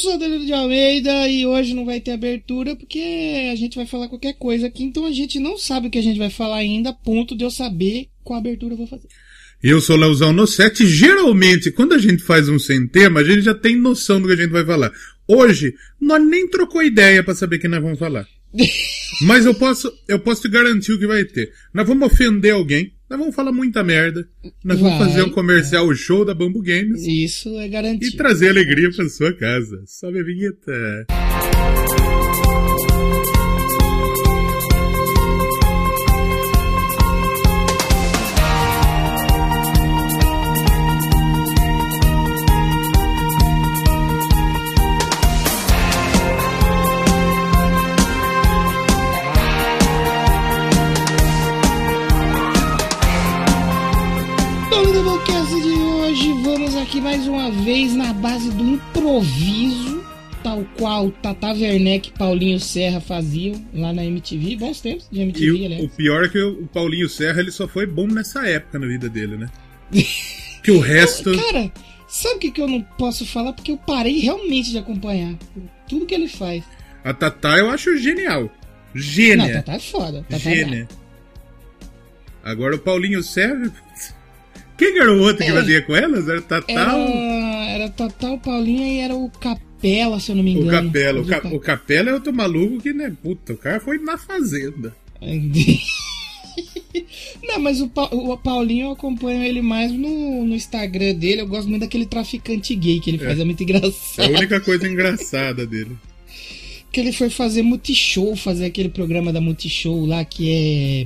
sou Danilo de Almeida e hoje não vai ter abertura porque a gente vai falar qualquer coisa aqui, então a gente não sabe o que a gente vai falar ainda, a ponto de eu saber qual abertura eu vou fazer. Eu sou Leozão no set. Geralmente, quando a gente faz um sem tema, a gente já tem noção do que a gente vai falar. Hoje, nós nem trocou ideia para saber o que nós vamos falar. Mas eu posso, eu posso te garantir o que vai ter. Nós vamos ofender alguém, nós vamos falar muita merda, nós vamos Vai, fazer um comercial o show da Bambu Games Isso é e garantido. trazer alegria para sua casa. Sobe a vinheta. Então, mais uma vez na base do improviso, tal qual o Tata Werneck e Paulinho Serra faziam lá na MTV. Bons tempos de E MTV, o, aliás. o pior é que o Paulinho Serra ele só foi bom nessa época na vida dele, né? que o resto. Cara, sabe o que, que eu não posso falar? Porque eu parei realmente de acompanhar tudo que ele faz. A Tatá eu acho genial. Não, Gênia. Tata é foda. Tata Gênia. Agora o Paulinho Serra. Quem que era o outro que É. fazia com elas? Era Tatá Era, ou era Total Paulinho e era o Capela, se eu não me o engano. Capela? O, Ca- o Capela é outro maluco que, né? Puta, o cara foi na fazenda. Não, mas o, Pa- o Paulinho eu acompanho ele mais no, no Instagram dele. Eu gosto muito daquele traficante gay que ele faz, é, muito É a engraçado. única coisa engraçada dele. Que ele foi fazer Multishow, fazer aquele programa da Multishow lá que é.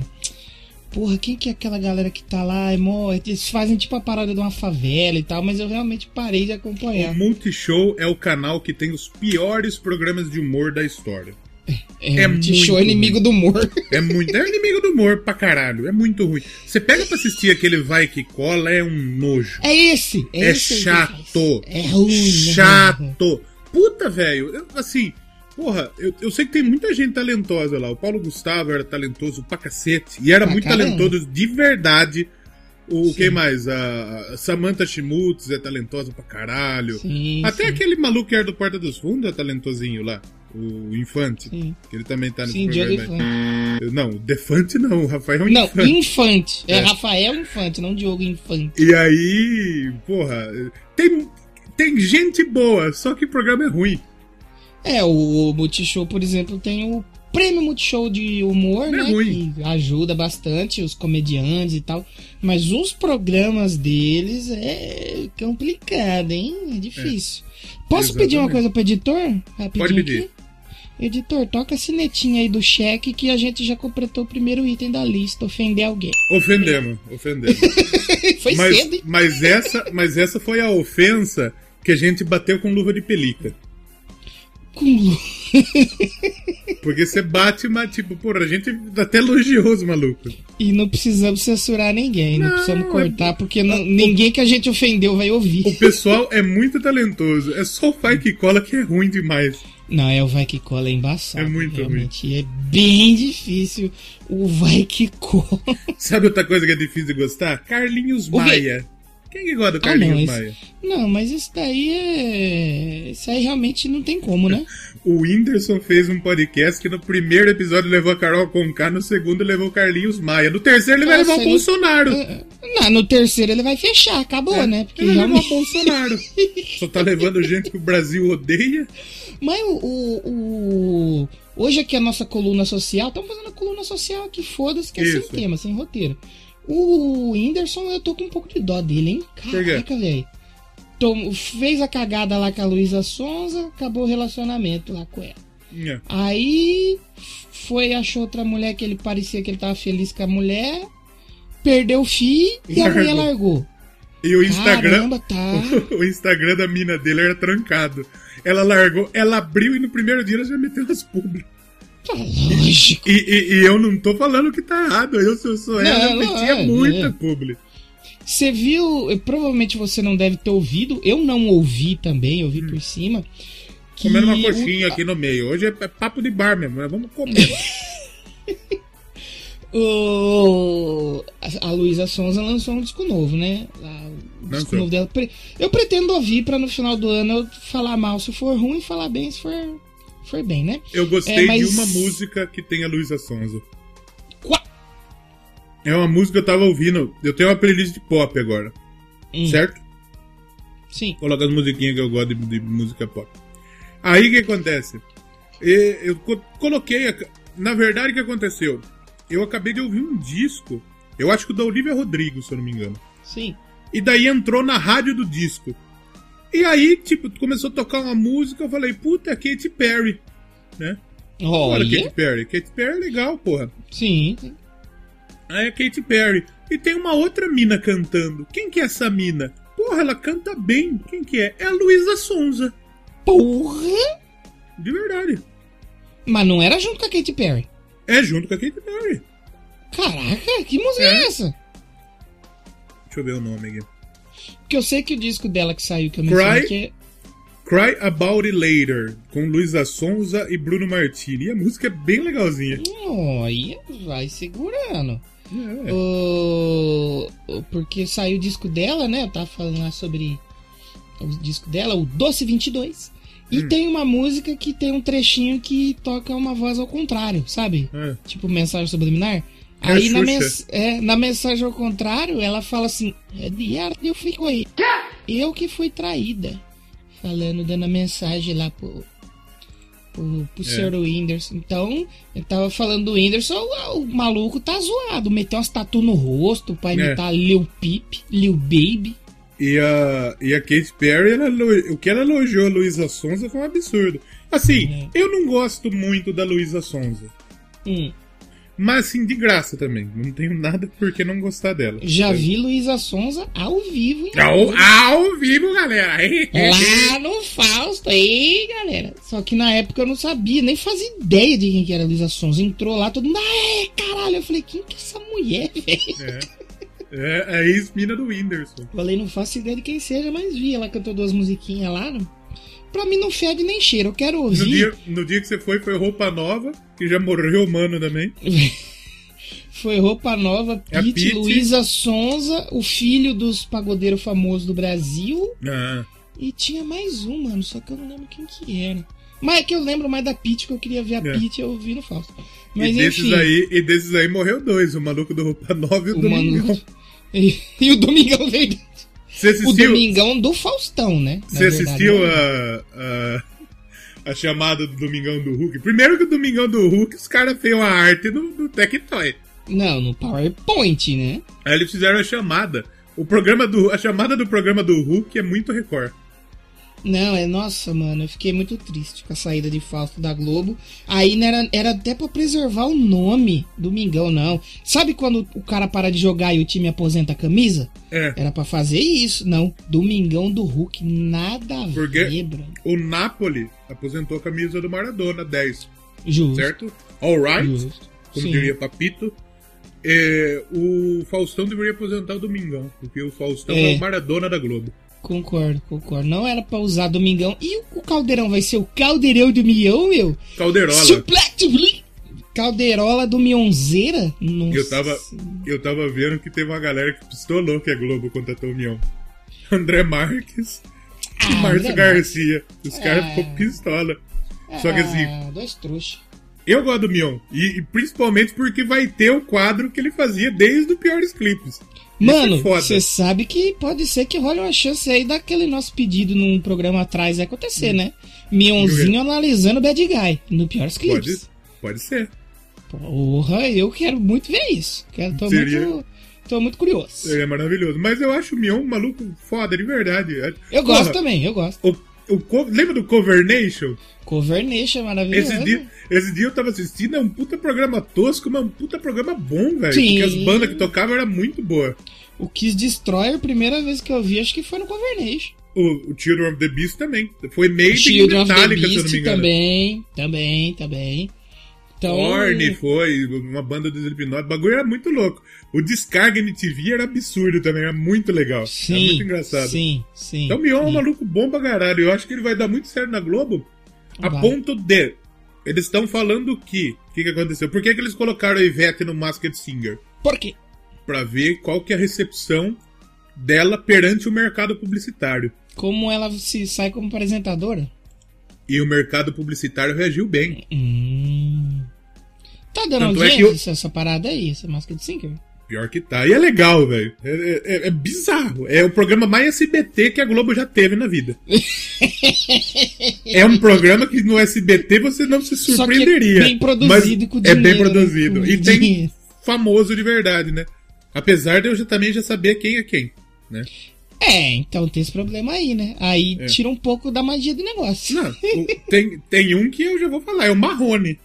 Porra, quem que é aquela galera que tá lá? É mó- Eles fazem tipo a parada de uma favela e tal, mas eu realmente parei de O acompanhar. Multishow é o canal que tem os piores programas de humor da história. É, é Multishow é inimigo do humor. É muito. É inimigo do humor pra caralho. É muito ruim. Você pega pra assistir aquele Vai Que Cola, é um nojo. É esse! É, É esse chato. É ruim. é ruim. Chato. Puta, velho. Assim, porra, eu, eu sei que tem muita gente talentosa lá. O Paulo Gustavo era talentoso pra cacete. E era Pra muito caramba. talentoso de verdade. O Sim. quem mais? A, Samantha Schmutz é talentosa pra caralho. Sim, Até sim, aquele maluco que era do Porta dos Fundos é talentosinho lá. O Infante. sim. Que ele também tá nesse Sim, Diogo programa. Infante. Não, Defante não, o Rafael Não, Infante. Infante. É, É. Rafael Infante, não Diogo Infante. E aí, porra, tem, tem gente boa, só que o programa é ruim. É, o Multishow, por exemplo, tem o prêmio Multishow de humor, É né? ruim. Que ajuda bastante os comediantes e tal. Mas os programas deles é complicado, hein? É difícil. Posso pedir uma Exatamente. coisa pro editor? Rapidinho Pode pedir. aqui? Editor, toca a sinetinha aí do cheque que a gente já completou o primeiro item da lista, ofender alguém. Ofendemos, ofendemos. Foi mas, cedo, hein? mas, essa, mas essa foi a ofensa que a gente bateu com luva de pelica. Lu- Porque você bate, mas tipo, porra, a gente até elogiou os malucos. E não precisamos censurar ninguém, não, Não, precisamos é- cortar, porque não- ninguém que a gente ofendeu vai ouvir. O pessoal é muito talentoso. É só o Pai que cola que é ruim demais. Não, é o Vai Que Cola, é embaçado. É muito realmente. É bem difícil o Vai Que Cola. Sabe outra coisa que é difícil de gostar? Carlinhos? Maia. Quem que gosta do Ah, Carlinhos não, esse- Maia? Não, mas isso daí é. Isso aí realmente não tem como, né? O Whindersson fez um podcast que no primeiro episódio levou a Carol Conká, no segundo levou o Carlinhos Maia. No terceiro ele vai Nossa, levar o ele- Bolsonaro. Não, no terceiro ele vai fechar, acabou, É, né? Porque ele realmente. o Bolsonaro. Só tá levando gente que o Brasil odeia. Mas o, o, o- Hoje aqui a nossa coluna social, estamos fazendo a coluna social aqui, foda-se, que é sem Isso. tema, sem roteiro. O Whindersson, eu tô com um pouco de dó dele, hein? Caraca, velho. Fez a cagada lá com a Luísa Sonza, acabou o relacionamento lá com ela. É. Aí foi, achou outra mulher que ele parecia que ele tava feliz com a mulher, perdeu o fio e a mulher largou. E o Instagram, Caramba, tá. o Instagram da mina dele era trancado. Ela largou, ela abriu e no primeiro dia ela já meteu as públicas. Tá lógico. E, e- e eu não tô falando que tá errado. Eu, se eu sou ela, eu Não, metia é, muita é. publi. Você viu, provavelmente você não deve ter ouvido, eu não ouvi também, eu vi por cima. Que Hum. Comendo uma o- coxinha aqui no meio. Hoje é é papo de bar mesmo, né? Vamos comer. O... A, Luísa Sonza lançou um disco novo, né? O disco novo dela. Eu pretendo ouvir pra no final do ano eu falar mal se for ruim, falar bem se for, for bem, né? Eu gostei É, mas- de uma música que tem a Luísa Sonza. Qua- É uma música que eu tava ouvindo. Eu tenho uma playlist de pop agora, Hum, certo? Sim. Coloca as musiquinhas que eu gosto de, de música pop. Aí o que acontece? Eu co- coloquei. a- Na verdade, o que aconteceu? Eu acabei de ouvir um disco. Eu acho que o da Olivia Rodrigo, se eu não me engano. Sim. E daí entrou na rádio do disco. E aí, tipo, começou a tocar uma música. Eu falei, puta, é Katy Perry. Né? Olha, Olha. Katy Perry. Katy Perry é legal, porra. Sim. sim. Aí é Katy Perry. E tem uma outra mina cantando. Quem que é essa mina? Porra, ela canta bem. Quem que é? É a Luísa Sonza. Porra! De verdade. Mas não era junto com a Katy Perry. É junto com a Katy Perry. Caraca, que música é, É. essa? Deixa eu ver o nome aqui. Porque eu sei que o disco dela que saiu, que eu Cry? mencionei que é... Cry About It Later, com Luísa Sonza e Bruno Martini. E a música é bem legalzinha. Olha, vai segurando. É. O- Porque saiu o disco dela, né? Eu tava falando lá sobre o disco dela, o Doce 22. E Hum. tem uma música que tem um trechinho que toca uma voz ao contrário, sabe? É. Tipo mensagem subliminar. É Aí na, mens- é, na mensagem ao contrário, ela fala assim: é de arte eu fico aí. Eu que fui traída. Falando, dando a mensagem lá pro, pro, pro É. senhor Whindersson. Então, ele tava falando do Whindersson, o, o maluco tá zoado. Meteu umas tatu no rosto pra É. imitar Lil Peep, Lil Baby. E a, e a Katy Perry, ela o que ela elogiou a Luísa Sonza foi um absurdo. Assim, eu não gosto muito da Luísa Sonza. Hum, Mas assim, de graça também. Não tenho nada por que não gostar dela. já vi Luísa Sonza ao vivo. em Ao, ao vivo, galera! Lá no Fausto, aí, galera. Só que na época eu não sabia, nem fazia ideia de quem que era Luísa Sonza. Entrou lá, todo mundo, ah, é, caralho. Eu falei, quem que é essa mulher, velho? É, é a ex-mina do Whindersson. Falei, não faço ideia de quem seja, mas vi. Ela cantou duas musiquinhas lá. Não... Pra mim não fede nem cheiro. Eu quero No ouvir. dia, no dia que você foi, foi roupa nova, que já morreu mano também. Foi roupa nova, É Pete. Luísa Sonza, o filho dos pagodeiros famosos do Brasil. Ah, E tinha mais um, mano, só que eu não lembro quem que era. Mas é que eu lembro mais da Pete, que eu queria ver a É. Pete, eu vi no Fausto. e, Mas desses enfim. aí, e desses aí morreu dois, o maluco do roupa nova e o, O Domingão. Manu- E, e o Domingão verdade. Você O assistiu, Domingão do Faustão, né? Na você verdade, assistiu né? a, a, a chamada do Domingão do Hulk? Primeiro que o Domingão do Hulk, os caras fez uma arte no, no Tectoy. Não, no PowerPoint, né? Aí eles fizeram a chamada. O programa do, a chamada do programa do Hulk é muito Record. Não, é nossa, mano, eu fiquei muito triste com a saída de Fausto da Globo. Aí não era, era até pra preservar o nome Domingão, não. Sabe quando o cara para de jogar e o time aposenta a camisa? É. Era pra fazer isso, não. Domingão do Hulk, nada a Por quê? ver, bro. O Napoli aposentou a camisa do Maradona, 10. Justo. Certo? Alright? Justo. Como Sim. diria Papito. É, o Faustão deveria aposentar o Domingão, porque o Faustão é, É. o Maradona da Globo. Concordo, concordo. Não era pra usar Domingão. E o, Caldeirão vai ser o Caldeirão do Mião, meu? Calderola. Suplete, bli- Calderola do Mionzeira? Nossa. Eu tava, eu tava vendo que teve uma galera que pistolou que a Globo contratou o Mion. André Marques e Ah, Márcio André Garcia. Os caras Ah. ficou pistola. Só que assim, Ah, dois trouxas. eu gosto do Mion. E, e principalmente porque vai ter o quadro que ele fazia desde o Piores Clipes. É Mano, você sabe que pode ser que role uma chance aí daquele nosso pedido num programa atrás acontecer, Hum. né? Mionzinho analisando Bad Guy no Piores Pode, Clips. pode ser. Porra, eu quero muito ver isso. Quero, tô, Seria- muito, tô muito curioso. Ele é maravilhoso. Mas eu acho o Mion um maluco foda, de verdade. Eu Porra, gosto também, eu gosto. O, o, lembra do Cover Nation? Cover Nation é maravilhoso. Esse dia, esse dia eu tava assistindo, é um puta programa tosco, mas é um puta programa bom, velho. Porque as bandas que tocavam eram muito boas. O Kiss Destroyer, a primeira vez que eu vi, acho que foi no Cover Nation. O, o Children of the Beast também. Foi e of the Metallica, se eu não me engano. também, também, também. Então, Korn foi, uma banda do Slipknot. O bagulho era muito louco. O Descarga MTV era absurdo também, era muito legal. sim, era muito engraçado. Sim, sim. Então o Mion é um maluco bom pra caralho. Eu acho que ele vai dar muito certo na Globo. A Vai. ponto de Eles estão falando que. O que, que aconteceu? Por que, que eles colocaram a Ivete no Masked Singer? Por quê? Pra ver qual que é a recepção dela perante o mercado publicitário. Como ela se sai como apresentadora? E o mercado publicitário reagiu bem. Hum. Tá dando Tanto é audiência que eu- essa, parada aí, essa Masked Singer? Pior que tá. E é legal, velho. É, é- é bizarro. É o programa mais SBT que a Globo já teve na vida. é um programa que no SBT você não se é surpreenderia. bem produzido com É dinheiro, bem né? produzido. E tem dinheiro. famoso de verdade, né? Apesar de eu já, também já saber quem é quem, né? É, então tem esse problema aí, né? Aí É. tira um pouco da magia do negócio. Não, tem, tem um que eu já vou falar, é o Marrone.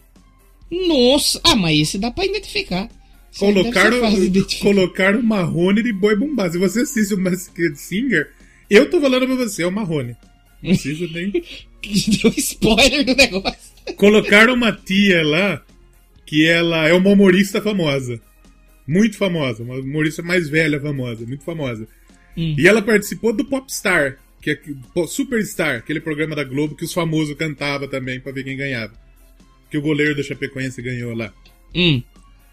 Nossa! Ah, mas esse dá pra identificar. Isso de identificar. colocaram o Marrone de boi bombado. Se você assiste o Masked Singer, eu tô falando pra você, é o Marrone. Não preciso nem. Deu spoiler do negócio. Colocaram uma tia lá que ela é uma humorista famosa. Muito famosa. Uma humorista mais velha famosa. Muito famosa. Hum. E ela participou do Popstar, que é Superstar, aquele programa da Globo que os famosos cantavam também pra ver quem ganhava. Que o goleiro da Chapecoense ganhou lá. Hum.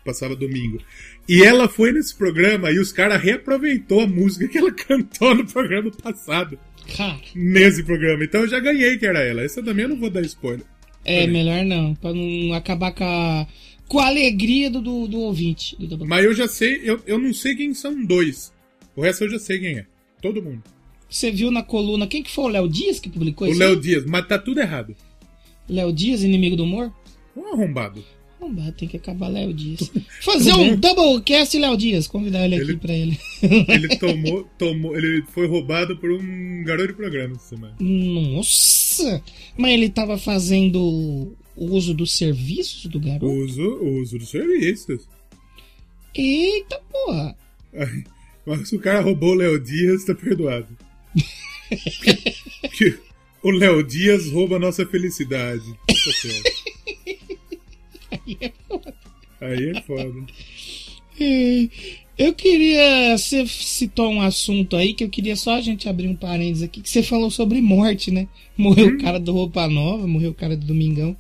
Passava domingo. E ela foi nesse programa e os caras reaproveitou a música que ela cantou no programa passado. Cara, Nesse programa. Então eu já ganhei que era ela. Essa também eu não vou dar spoiler. é melhor não, pra não acabar com a, com a alegria do, do, do ouvinte. Do- Mas eu já sei, eu, eu não sei quem são dois. O resto eu já sei quem é. Todo mundo. Você viu na coluna, quem que foi o Léo Dias que publicou O isso? Léo aí? Dias, mas tá tudo errado. Léo Dias, inimigo do humor? Um arrombado. Dá, tem que acabar Léo Dias. Fazer um bom. Doublecast Léo Dias, convidar ele, aqui Ele- pra ele. Ele tomou, tomou, ele foi roubado por um garoto de programa essa semana. Nossa! Mas ele tava fazendo o uso dos serviços do garoto? Uso, uso dos serviços. Eita porra! Se o cara roubou o Léo Dias, tá perdoado. Porque o Léo Dias rouba a nossa felicidade. Tá certo. Aí é foda. Aí é foda. É, Eu queria. Você citou um assunto aí que eu queria só a gente abrir um parênteses aqui, que você falou sobre morte, né? Morreu o cara do Roupa Nova, morreu o cara do Domingão.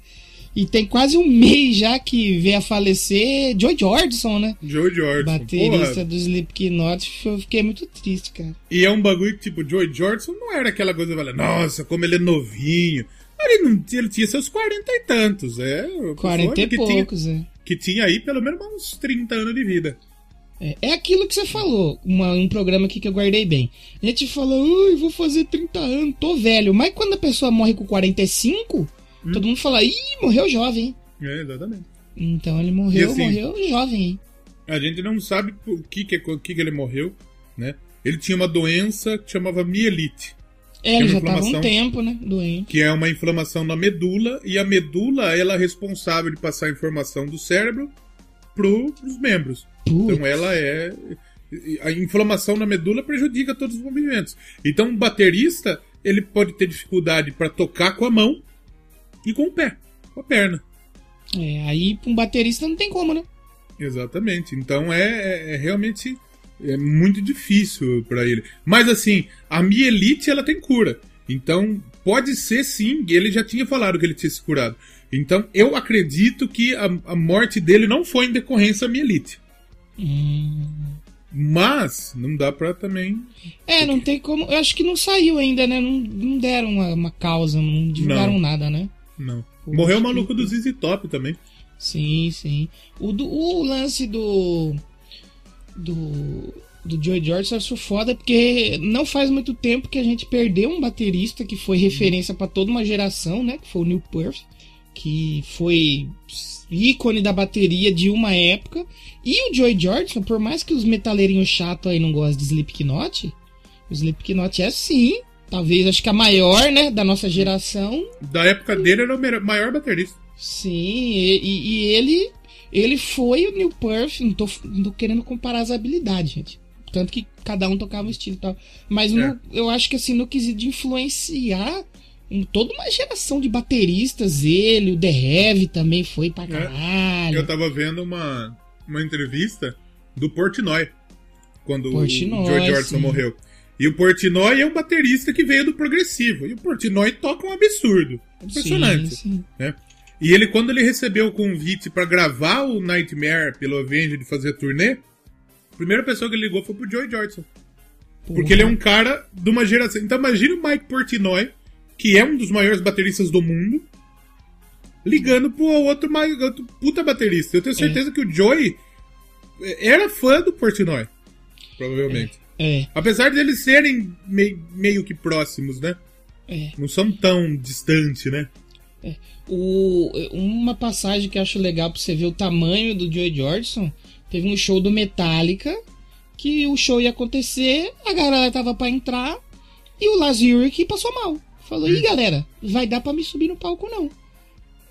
E tem quase um mês já que veio a falecer Joy Jordison, né? Joe Jordan. Baterista Porra. do Slipknot. Eu fiquei muito triste, cara. E é um bagulho que, tipo, Joey Jordison não era aquela coisa de falar, nossa, como ele é novinho. Ele, não, ele tinha seus 40 e tantos. É, uma 40 pessoa e que tinha, poucos, é. que tinha aí pelo menos uns 30 anos de vida. É, é aquilo que você falou, uma- um programa aqui que eu guardei bem. A gente fala, ai, vou fazer 30 anos, tô velho. Mas quando a pessoa morre com 45, Hum. todo mundo fala, ih, morreu jovem. É, exatamente. Então ele morreu, assim- morreu jovem. A gente não sabe o que que, o que que ele morreu, né? Ele tinha uma doença que chamava mielite, É, ele uma já tava um tempo, né, doente. que é uma inflamação na medula, e a medula ela é responsável de passar a informação do cérebro pro, pros membros. Putz, Então ela é. A inflamação na medula prejudica todos os movimentos. Então, um baterista ele pode ter dificuldade para tocar com a mão e com o pé, com a perna. é, aí um baterista não tem como, né? Exatamente. Então é, é- é realmente é muito difícil para ele. Mas assim, a mielite ela tem cura. Então pode ser sim. Ele já tinha falado que ele tinha se curado. Então eu acredito que a, a morte dele não foi em decorrência da mielite. Hum. Mas não dá pra também. É, não tem como. Eu acho que não saiu ainda, né? Não, não deram uma, uma causa, não divulgaram Não. nada, né? Não. Morreu o maluco do ZZ Top também. Sim, sim. O, do, o lance do. Do. Do Joey George eu acho foda porque não faz muito tempo que a gente perdeu um baterista que foi referência pra toda uma geração, né? Que foi o Neil Peart, que foi ícone da bateria de uma época. E o Joey Jordison, por mais que os metaleirinhos chatos aí não gostem de Slipknot, o Slipknot é sim, talvez acho que a maior, né, da nossa geração. Da época dele era o mera- maior baterista. Sim, e, e- e ele ele foi o Neil Peart, não tô, não tô querendo comparar as habilidades, gente. Tanto que cada um tocava um estilo e tal. Mas no- É. eu acho que assim, no quesito de influenciar um- toda uma geração de bateristas, ele, o The Heavy também foi pra caralho. Eu tava vendo uma, uma entrevista do Portnoy. Quando Portnoy, o George Orson morreu. E o Portnoy é um baterista que veio do progressivo. E o Portnoy toca um absurdo. Impressionante. Sim, sim. E ele, quando ele recebeu o convite pra gravar o Nightmare pelo Avenged de fazer turnê, a primeira pessoa que ele ligou foi pro Joey Jordison. Porque ele é um cara de uma geração. Então imagine o Mike Portnoy, que é um dos maiores bateristas do mundo, ligando pro outro, mais- outro puta baterista. Eu tenho certeza que o Joey era fã do Portnoy. Provavelmente. É, Apesar de eles serem mei- meio que próximos, né? é. Não são tão distantes, né? O, uma passagem que eu acho legal pra você ver o tamanho do Joey Jordison. Teve um show do Metallica. Que o show ia acontecer, a galera tava pra entrar. E o Lars Ulrich passou mal. Falou, Hum. ih galera, vai dar pra me subir no palco não.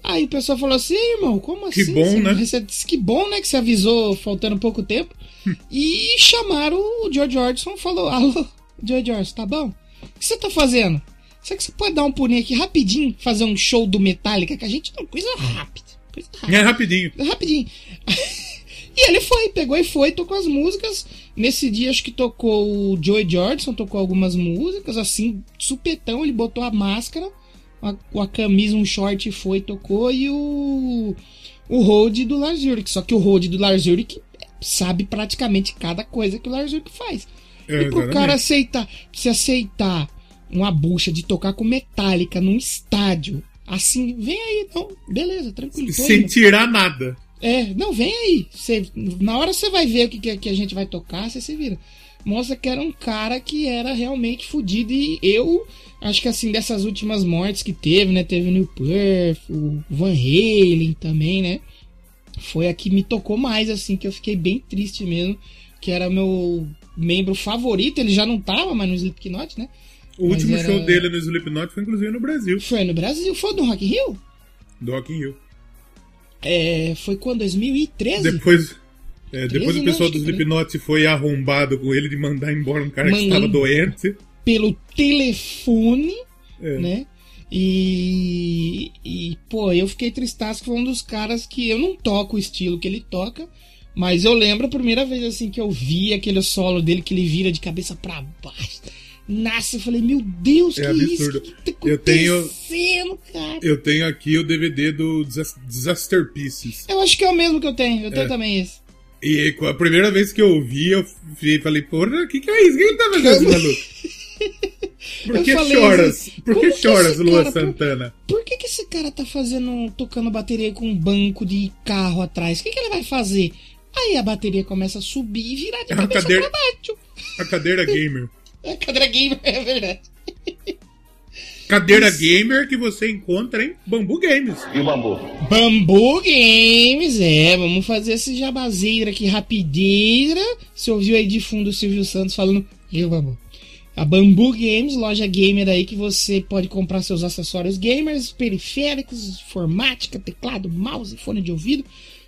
Aí o pessoal falou assim, "Ei, irmão, como Que assim? bom, Você- né?" Você disse que bom, né? Que você avisou faltando pouco tempo. e chamaram o George Jordison falou: Alô, George Jordison, tá bom? O que você tá fazendo? Será que você pode dar um pulinho aqui rapidinho, fazer um show do Metallica? Que a gente não. Coisa rápida. Coisa rápida. É rapidinho. Rapidinho. e ele foi, pegou e foi, tocou as músicas. Nesse dia, acho que tocou o Joey Jordison, tocou algumas músicas, assim, supetão, ele botou a máscara, a, a camisa, um short e foi, tocou, e o. O Hold do Lars Ulrich. Só que o Hold do Lars Ulrich sabe praticamente cada coisa que o Lars Ulrich faz. É, e pro exatamente. cara aceitar, se aceitar uma bucha de tocar com Metallica num estádio, assim, vem aí, então, beleza, tranquilo. Sem tirar nada. É, não, vem aí. Cê- na hora você vai ver o que, que, que a gente vai tocar, você se vira. Mostra que era um cara que era realmente fudido. E eu acho que assim, dessas últimas mortes que teve, né? Teve o Neil Perth, o Van Halen também, né? Foi a que me tocou mais, assim, que eu fiquei bem triste mesmo. Que era meu membro favorito. Ele já não tava mais no Slipknot, né? O Mas último era- show dele no Slipknot foi inclusive no Brasil, Foi no Brasil, foi do Rock in Rio? do Rock in Rio. É, foi quando? 2013? Depois, é, depois 13 o pessoal do Slipknot foi arrombado com ele de mandar embora um cara que estava doente. Pelo telefone. É. né? E, e, pô, eu fiquei tristaço que foi um dos caras que eu não toco o estilo que ele toca, mas eu lembro a primeira vez assim que eu vi aquele solo dele que ele vira de cabeça pra baixo. Nasce, eu falei, meu Deus, É que absurdo. isso? Que tá Eu tenho- cara? Eu tenho aqui o DVD do Disas- Disaster Pieces. Eu acho que é o mesmo que eu tenho. Eu tenho É. também esse. E a primeira vez que eu ouvi, eu falei, porra, o que, que é isso? O que ele tá fazendo, esse maluco? Por que choras? assim, Por que choras, Lua cara- Santana? Por que, que esse cara tá fazendo, tocando bateria com um banco de carro atrás? O que, que ele vai fazer? Aí a bateria começa a subir e virar de É cabeça cadeira- pra baixo. A cadeira gamer. É cadeira gamer, é verdade. Cadeira gamer que você encontra em Bambu Games. E o bambu? Bambu Games, é, vamos fazer esse jabazeira aqui rapideira. Você ouviu aí de fundo o Silvio Santos falando, eu, Bambu. A Bambu Games, loja gamer aí que você pode comprar seus acessórios gamers, periféricos, informática, teclado, mouse, fone de ouvido.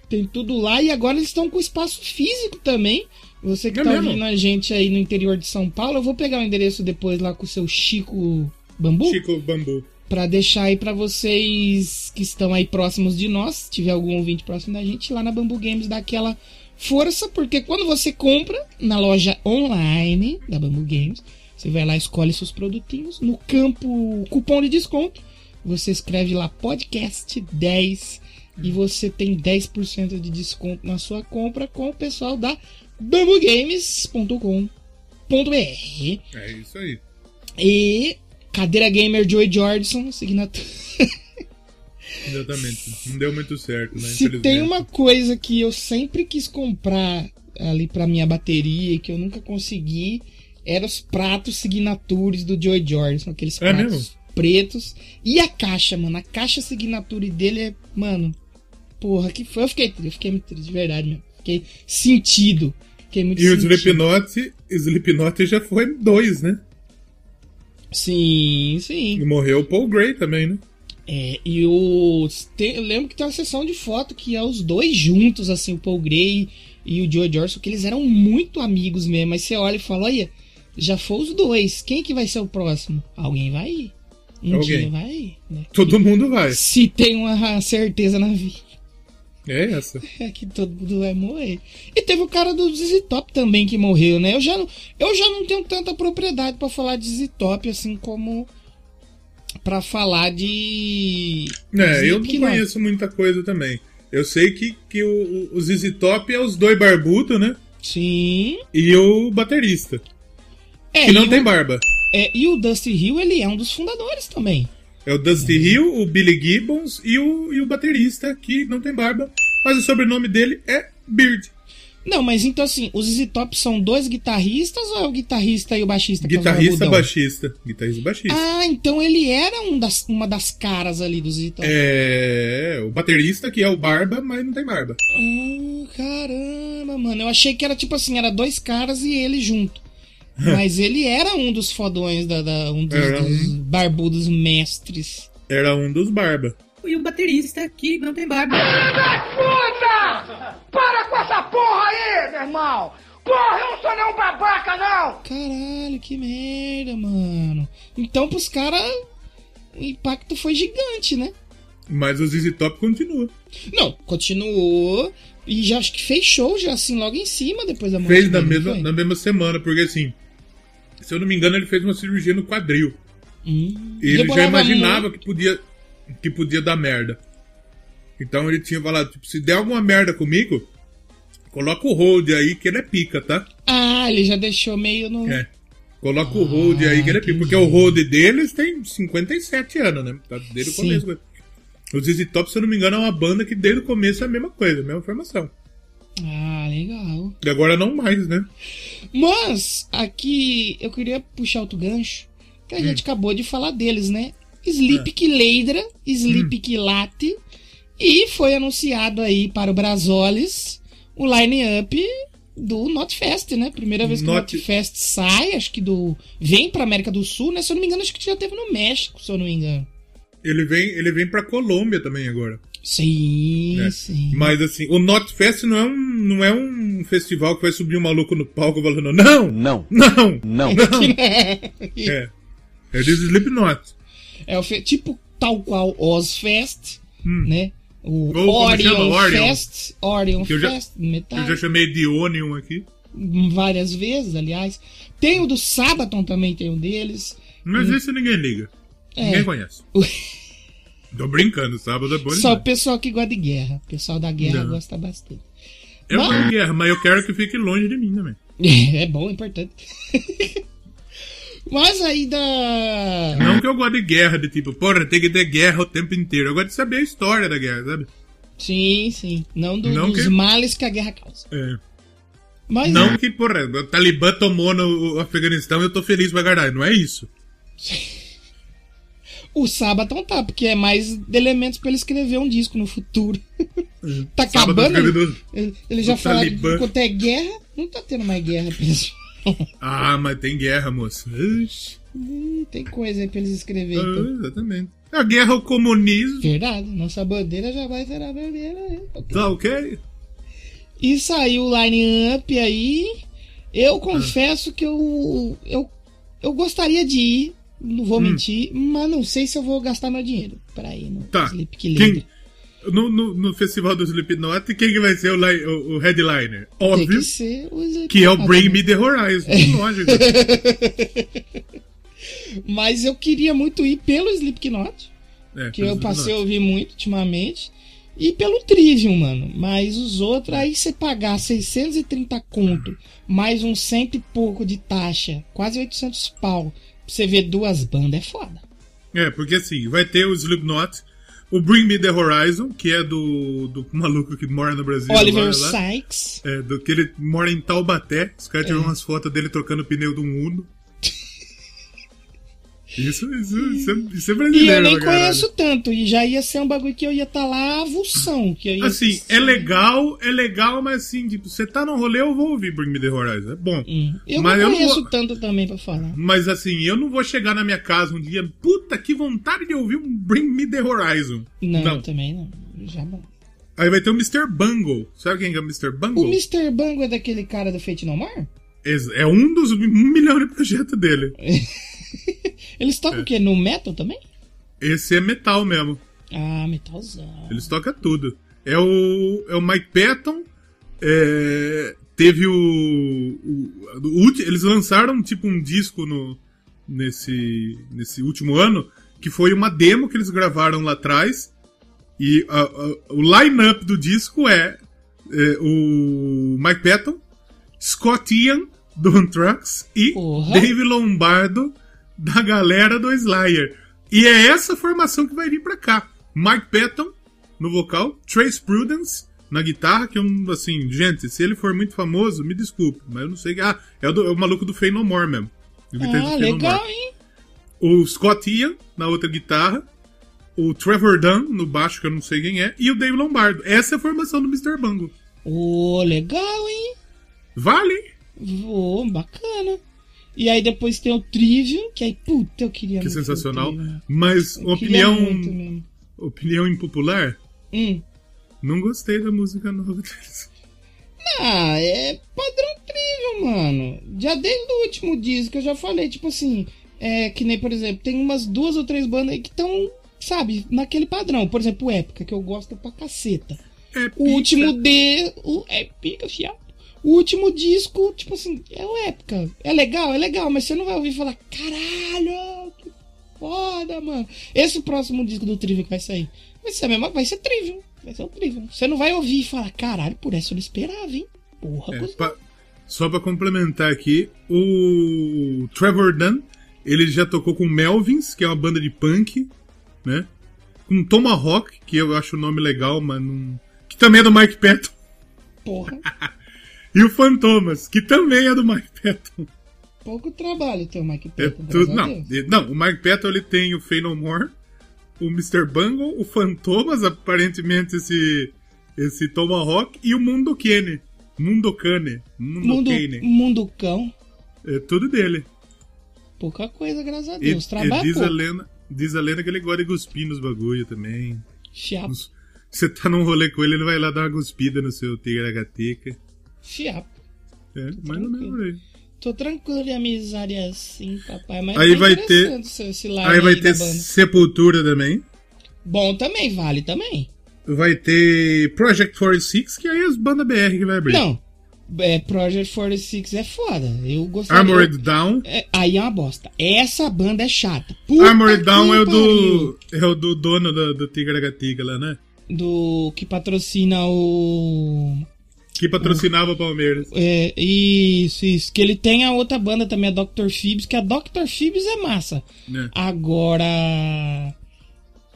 Tem tudo lá e agora eles estão com espaço físico também. Você que É tá mesmo? ouvindo a gente aí no interior de São Paulo, eu vou pegar o endereço depois lá com o seu Chico Bambu. Chico Bambu. Pra deixar aí pra vocês que estão aí próximos de nós, se tiver algum ouvinte próximo da gente, lá na Bambu Games dá aquela força, porque quando você compra na loja online da Bambu Games, você vai lá, escolhe seus produtinhos, no campo cupom de desconto, você escreve lá podcast 10 e você tem 10% de desconto na sua compra com o pessoal da bambugames.com.br. É isso aí. E cadeira gamer Joey Jordison, assinatura. Exatamente. Não deu muito certo, né? Se tem uma coisa que eu sempre quis comprar ali pra minha bateria e que eu nunca consegui, eram os pratos signatures do Joey Jordison, aqueles É pratos mesmo? pretos. E a caixa, mano, a caixa signature dele é, mano, porra, que foi? Eu fiquei, eu fiquei muito triste, de verdade, mesmo. Fiquei sentido. Fiquei muito E o sentido. Slipknot, Slipknot já foi dois, né? Sim, sim. E morreu o Paul Gray também, né? É, e o. tem- eu lembro que tem uma sessão de foto que é os dois juntos, assim, o Paul Gray e o Joe Jordan, que eles eram muito amigos mesmo. Mas você olha e fala, olha, já foi os dois. Quem que vai ser o próximo? Alguém vai ir. Um Alguém. dia vai ir, né? Todo mundo vai. Se tem uma certeza na vida, É essa. é que todo mundo vai morrer. E teve o cara do ZZ Top também que morreu, né? Eu já não, eu já não tenho tanta propriedade pra falar de ZZ Top, assim como pra falar de. É, eu não conheço muita coisa também. Eu sei que, que o, o ZZ Top é os dois barbudos, né? Sim. E o baterista, É, que não tem o, barba. é, e o Dusty Hill, ele é um dos fundadores também. É o Dusty Hill, o Billy Gibbons e o, e o baterista, que não tem barba. Mas o sobrenome dele é Beard. Não, mas então assim, os ZZ Top são dois guitarristas ou é o guitarrista e o baixista? que é Guitarrista, barbudão? baixista. Guitarrista, baixista. Ah, então ele era um das, uma das caras ali do ZZ Top. É, o baterista que é o Barba, mas não tem barba. Ah, caramba, mano. Eu achei que era tipo assim, era dois caras e ele junto. Mas ele era um dos fodões, da, da- um dos, Era dos um. barbudos mestres. Era um dos Barba. E o baterista que não tem barba. Puta! Para com essa porra aí, meu irmão! Porra, eu não sou nenhum babaca, não! Caralho, que merda, mano. Então pros caras, o impacto foi gigante, né? Mas o ZZ Top continua. Não, continuou. E já acho que fez show já assim logo em cima depois da morte Fez na mesma, na mesma semana, porque assim, se eu não me engano, ele fez uma cirurgia no quadril. Hum, E ele já imaginava muito. que podia, que podia dar merda. Então ele tinha falado, tipo, se der alguma merda comigo, coloca o hold aí que ele é pica, tá? Ah, ele já deixou meio no. É. Coloca o hold aí que ele é pica. Porque o hold deles tem 57 anos, né? Tá desde o Sim. começo. O ZZ Top, se eu não me engano, é uma banda que desde o começo é a mesma coisa, a mesma formação. Ah, legal. E agora não mais, né? Mas, aqui eu queria puxar outro gancho, que Hum. a gente acabou de falar deles, né? Sleep que Leidra, Sleep Hum. que Late, e foi anunciado aí para o Brasolis o line-up do Notfest, né? Primeira vez que o Not- Notfest sai, acho que do. vem pra América do Sul, né? Se eu não me engano, acho que já teve no México, se eu não me engano. Ele vem, ele vem pra Colômbia também agora. Sim, né? sim. Mas assim, o Notfest não é, um, não é um festival que vai subir um maluco no palco falando não, Não. não, Não. É. É de Slipknot. É o tipo tal qual Ozfest, né? O Ou? Orion, Orion. Fest, Orion Que eu já- Fest, metal, Eu já chamei de Onion aqui. várias vezes, aliás. Tem o do Sabaton também, tem um deles. Mas esse ninguém liga. É. Ninguém conhece. Tô brincando, sábado é bom Só o pessoal que gosta de guerra. O pessoal da guerra Não. gosta bastante. Eu Mas- gosto de guerra, mas eu quero que fique longe de mim também. É bom, é importante. Mas aí da. Não que eu gosto de guerra, de tipo, porra, tem que ter guerra o tempo inteiro. Eu gosto de saber a história da guerra, sabe? Sim, sim. Não, do- Não dos que- males que a guerra causa. É. Mas Não que, porra, o Talibã tomou no Afeganistão e eu tô feliz pra caralho. Não é isso. o Sabaton tá, porque é mais elementos pra ele escrever um disco no futuro. tá Sábado acabando. Ele, ele já falou quanto é guerra, não tá tendo mais guerra, pessoal. Ah, mas tem guerra, moço. Hum, Tem coisa aí pra eles escreverem. Ah, Então. exatamente. A guerra ao comunismo. Verdade, nossa bandeira jamais será bandeira. né? Tá ok? E saiu o line-up aí. Eu confesso que eu, eu. Eu gostaria de ir, não vou mentir, mas não sei se eu vou gastar meu dinheiro pra ir no Tá. Quem, no, no, no festival do Slipknot, quem que vai ser o, li- o, o headliner? Tem Óbvio que ser o Sleep que é o. Bring Me The Horizon. Lógico. Mas eu queria muito ir pelo Slipknot, É, que eu passei a ouvir muito ultimamente. E pelo Trivium, mano. Mas os outros, aí você pagar 630 conto, mais uns cento e pouco de taxa, quase 800 pau, você ver duas bandas, é foda. É, porque assim, vai ter o Slipknot, o Bring Me The Horizon, que é do, do maluco que mora no Brasil. Oliver lá. Sykes. É, do que ele mora em Taubaté. Os caras É. umas fotos dele trocando o pneu de um Uno. Isso, isso, isso, é, isso é E brasileiro, eu nem conheço tanto. E já ia ser um bagulho que eu ia estar lá avulsão. Que eu Assim, é legal, é legal, mas assim, tipo, você tá no rolê, eu vou ouvir Bring Me The Horizon. É bom. Hum. Eu Mas não eu não conheço vou- tanto também pra falar. Mas assim, eu não vou chegar na minha casa um dia, puta, que vontade de ouvir um Bring Me The Horizon. Não, também não. Já bom. Aí vai ter o Mr. Bungle. Sabe quem é o Mr. Bungle? O Mr. Bango é daquele cara do Fate No More? É um dos um milhão de projetos dele. Eles É. tocam o quê? No metal também? Esse é metal mesmo. Ah, metalzão. Eles tocam tudo. É o, é o Mike Patton. é, teve o, o, o Eles lançaram tipo um disco no, nesse, nesse último ano que foi uma demo que eles gravaram lá atrás. E a- a- o line-up do disco é, é, o Mike Patton, Scott Ian, do Anthrax, e Porra. Dave Lombardo, da galera do Slayer. E é essa formação que vai vir pra cá. Mike Patton no vocal, Trace Prudence na guitarra, que é um, assim, gente, se ele for muito famoso, me desculpe, mas eu não sei. Ah, é o, do- é o maluco do Fey No More mesmo. No legal, hein? O Scott Ian na outra guitarra, o Trevor Dunn no baixo, que eu não sei quem é, e o Dave Lombardo. Essa é a formação do Mr. Bungle. Ô, legal, hein? Vale? Ô, bacana. E aí depois tem o Trivium, que aí, puta, eu queria Que sensacional. Mas, Eu opinião, opinião impopular, Hum. não gostei da música nova deles. Ah, é padrão Trivium, mano. Já desde o último disco eu já falei, tipo assim, é que nem, por exemplo, tem umas duas ou três bandas aí que estão, sabe, naquele padrão. Por exemplo, o Épica, que eu gosto pra caceta. É O pica. último D. O, é pica, fiado. O último disco, tipo assim, é o época. É legal, é legal, mas você não vai ouvir falar, caralho, que foda, mano. Esse próximo disco do Trivium que vai sair. Vai ser a mesma, vai ser Trivium. Vai ser o Trivium. Você não vai ouvir e falar, caralho, por essa eu não esperava, hein? Porra, É, pa- só pra complementar aqui, o Trevor Dunn, ele já tocou com Melvins, que é uma banda de punk, né? Com Tomahawk, que eu acho o nome legal, mas não... Que também é do Mike Patton. Porra. E o Fantomas, que também é do Mike Patton. Pouco trabalho ter o Mike É Patton. tudo, a não, não, o Mike Patton ele tem o Fey No More, o Mr. Bungle, o Fantomas, aparentemente esse, esse Tomahawk, e o Mundo Kane. Mundo Kane. Mundo, Mundo, mundo cão. É tudo dele. Pouca coisa, graças a Deus. e Trabalho diz, a lenda, diz a lenda que ele gosta de cuspir nos bagulho também. Fiapo, Você tá num rolê com ele, ele vai lá dar uma cuspida no seu tigre-agateca. Fiapo. É, mais ou menos aí. Tô tranquilo de amizade assim, papai. Mas Aí tá vai esse line Aí vai da ter. Sepultura também. Bom também, vale também. Vai ter Project 46, que aí é as bandas BR que vai abrir. Não, é, Project 46 é foda. Eu gostaria... Armored Down. É, aí é uma bosta. Essa banda é chata. Puta Armored Down é o do. É o do dono do, do Tigre-Agatica lá, né? Do que patrocina o... Que patrocinava o Palmeiras. É, isso, isso. Que ele tem a outra banda também, a Dr. Phoebs, que a Dr. Phoebs é massa. Né? Agora.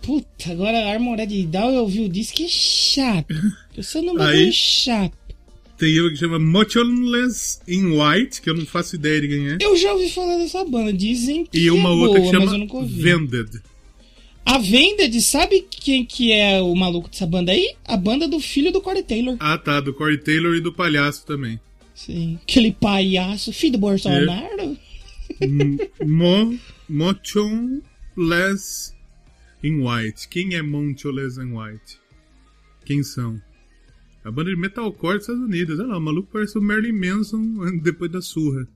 Puta, agora a Armored Down eu ouvi o disco que é chato. Você não Aí- bagulho chato. Tem uma que chama Motionless in White, que eu não faço ideia de quem é. Eu já ouvi falar dessa banda, dizem que E uma é outra boa, que eu chama. Vended. A Vended, sabe quem que é o maluco dessa banda aí? A banda do filho do Corey Taylor. Ah, tá, do Corey Taylor e do Palhaço também. Sim. Aquele palhaço, filho do Bolsonaro. Mo Motionless in White. Quem é Motionless in White? Quem são? A banda de metalcore dos Estados Unidos. Olha lá, o maluco parece o Marilyn Manson depois da surra.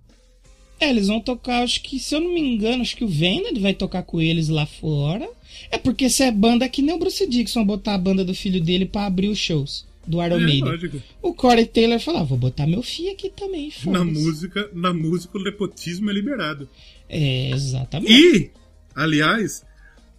É, eles vão tocar, acho que, se eu não me engano, acho que o Vended vai tocar com eles lá fora. É porque essa é banda que nem o Bruce Dixon botar a banda do filho dele pra abrir os shows do Iron É, Maiden. lógico. O Corey Taylor falou: ah, vou botar meu filho aqui também. Na música, na música o nepotismo é liberado. É, exatamente. E, aliás,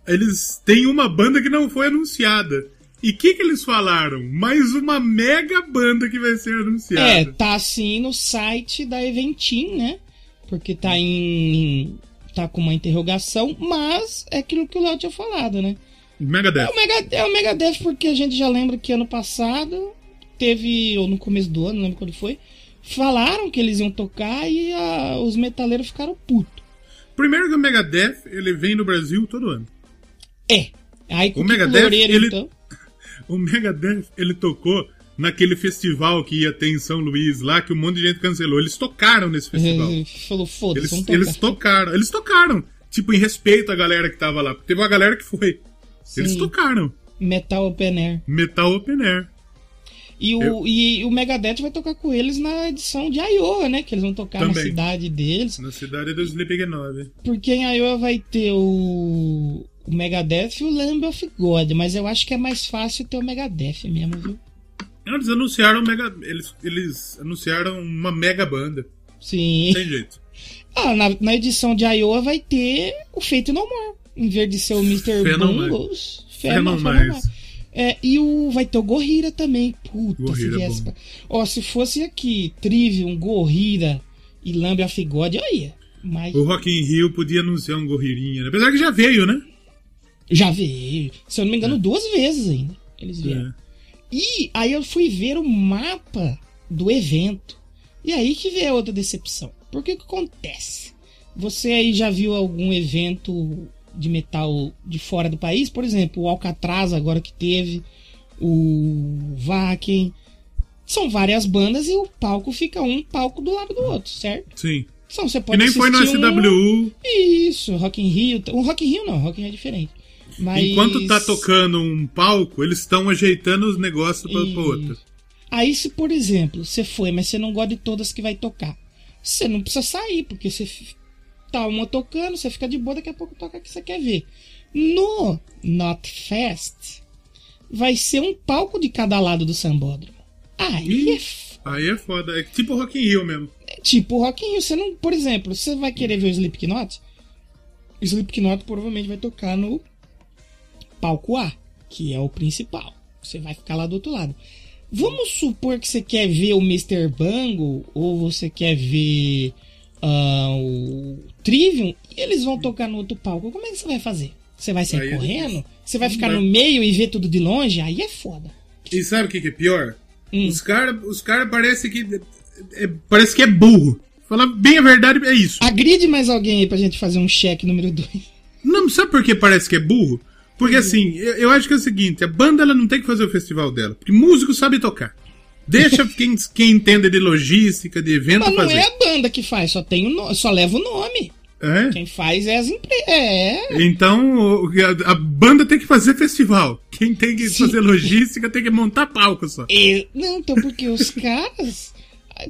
eles têm uma banda que não foi anunciada. E o que, que eles falaram? Mais uma mega banda que vai ser anunciada. É, tá assim no site da Eventim, né? Porque tá em. tá com uma interrogação, mas é aquilo que o Léo tinha falado, né? É Megadeth. o, Mega, é o Megadeth porque a gente já lembra que ano passado teve, ou no começo do ano, não lembro quando foi, falaram que eles iam tocar e a- os metaleiros ficaram putos. Primeiro que o Megadeth, ele vem no Brasil todo ano. É. Aí com O Megadeth, Loureiro, ele- então. O Megadeth, ele tocou naquele festival que ia ter em São Luís lá, que um monte de gente cancelou. Eles tocaram nesse festival. Falou, foda-se, Eles, eles tocaram. Eles tocaram. Tipo, em respeito à galera que tava lá. Teve uma galera que foi. Eles Sim. tocaram. Metal Open Air. Metal Open Air. E o, Eu- e o Megadeth vai tocar com eles na edição de Iowa, né? Que eles vão tocar na Também. cidade deles. Na cidade do Sleeping 9. Porque em Iowa vai ter o, o Megadeth e o Lamb of God. Mas eu acho que é mais fácil ter o Megadeth mesmo, viu? Eles anunciaram mega. Eles, eles anunciaram uma mega banda. Sim. Sem jeito. Ah, na, na edição de Iowa vai ter o Feito No More. Em vez de ser o Mr. Não Bungles. Não, não não mais. É, e o, vai ter o Gorrira também. Puta, Gorrira se é viesse pra- Ó, se fosse aqui, Trivium, Gorrira e Lambe of God, eu ia. Mas O Rock in Rio podia anunciar um gorririnha, né? Apesar que já veio, né? já veio. Se eu não me engano, duas vezes ainda. Eles vieram. É. E aí eu fui ver o mapa do evento. E aí que veio a outra decepção. Porque o que acontece? Você aí já viu algum evento de metal de fora do país? Por exemplo, o Alcatraz agora que teve, o Vaken. São várias bandas e o palco fica um palco do lado do outro, certo? Sim. Então você E pode nem foi no assistir um- SWU. Isso, Rock in Rio. O Rock in Rio não, Rock in Rio é diferente. Mas... Enquanto tá tocando um palco, eles estão ajeitando os negócios pra, pra outro. Aí, se por exemplo, você foi, mas você não gosta de todas que vai tocar, você não precisa sair, porque você tá uma tocando, você fica de boa, daqui a pouco toca a que você quer ver. No Not Fest, vai ser um palco de cada lado do sambódromo. Aí é f- Aí é foda. É tipo Rock in Rio mesmo. é tipo Rock in Rio. Você não, por exemplo, você vai querer ver o Slipknot? O Slipknot provavelmente vai tocar no palco A, que é o principal. Você vai ficar lá do outro lado. Vamos supor que você quer ver o Mr. Bango ou você quer ver ah, o Trivium e eles vão tocar no outro palco. Como é que você vai fazer? Você vai sair Aí correndo? Você vai ficar Não. no meio e ver tudo de longe? Aí é foda. E sabe o que, que é pior? Hum. Os caras os cara parece que. é- parece que é burro. Falar bem a verdade, é isso. Agride mais alguém aí pra gente fazer um cheque número 2. Não, sabe por que parece que é burro? Porque assim, eu, eu acho que é o seguinte, a banda ela não tem que fazer o festival dela. Porque músico sabe tocar. Deixa quem, quem entende de logística, de evento Mas não fazer. é a banda que faz, só tem o só leva o nome. É? Quem faz é as empresas. É. Então, a, a banda tem que fazer festival. Quem tem que Sim. fazer logística tem que montar palco só. E- não, então, porque os caras.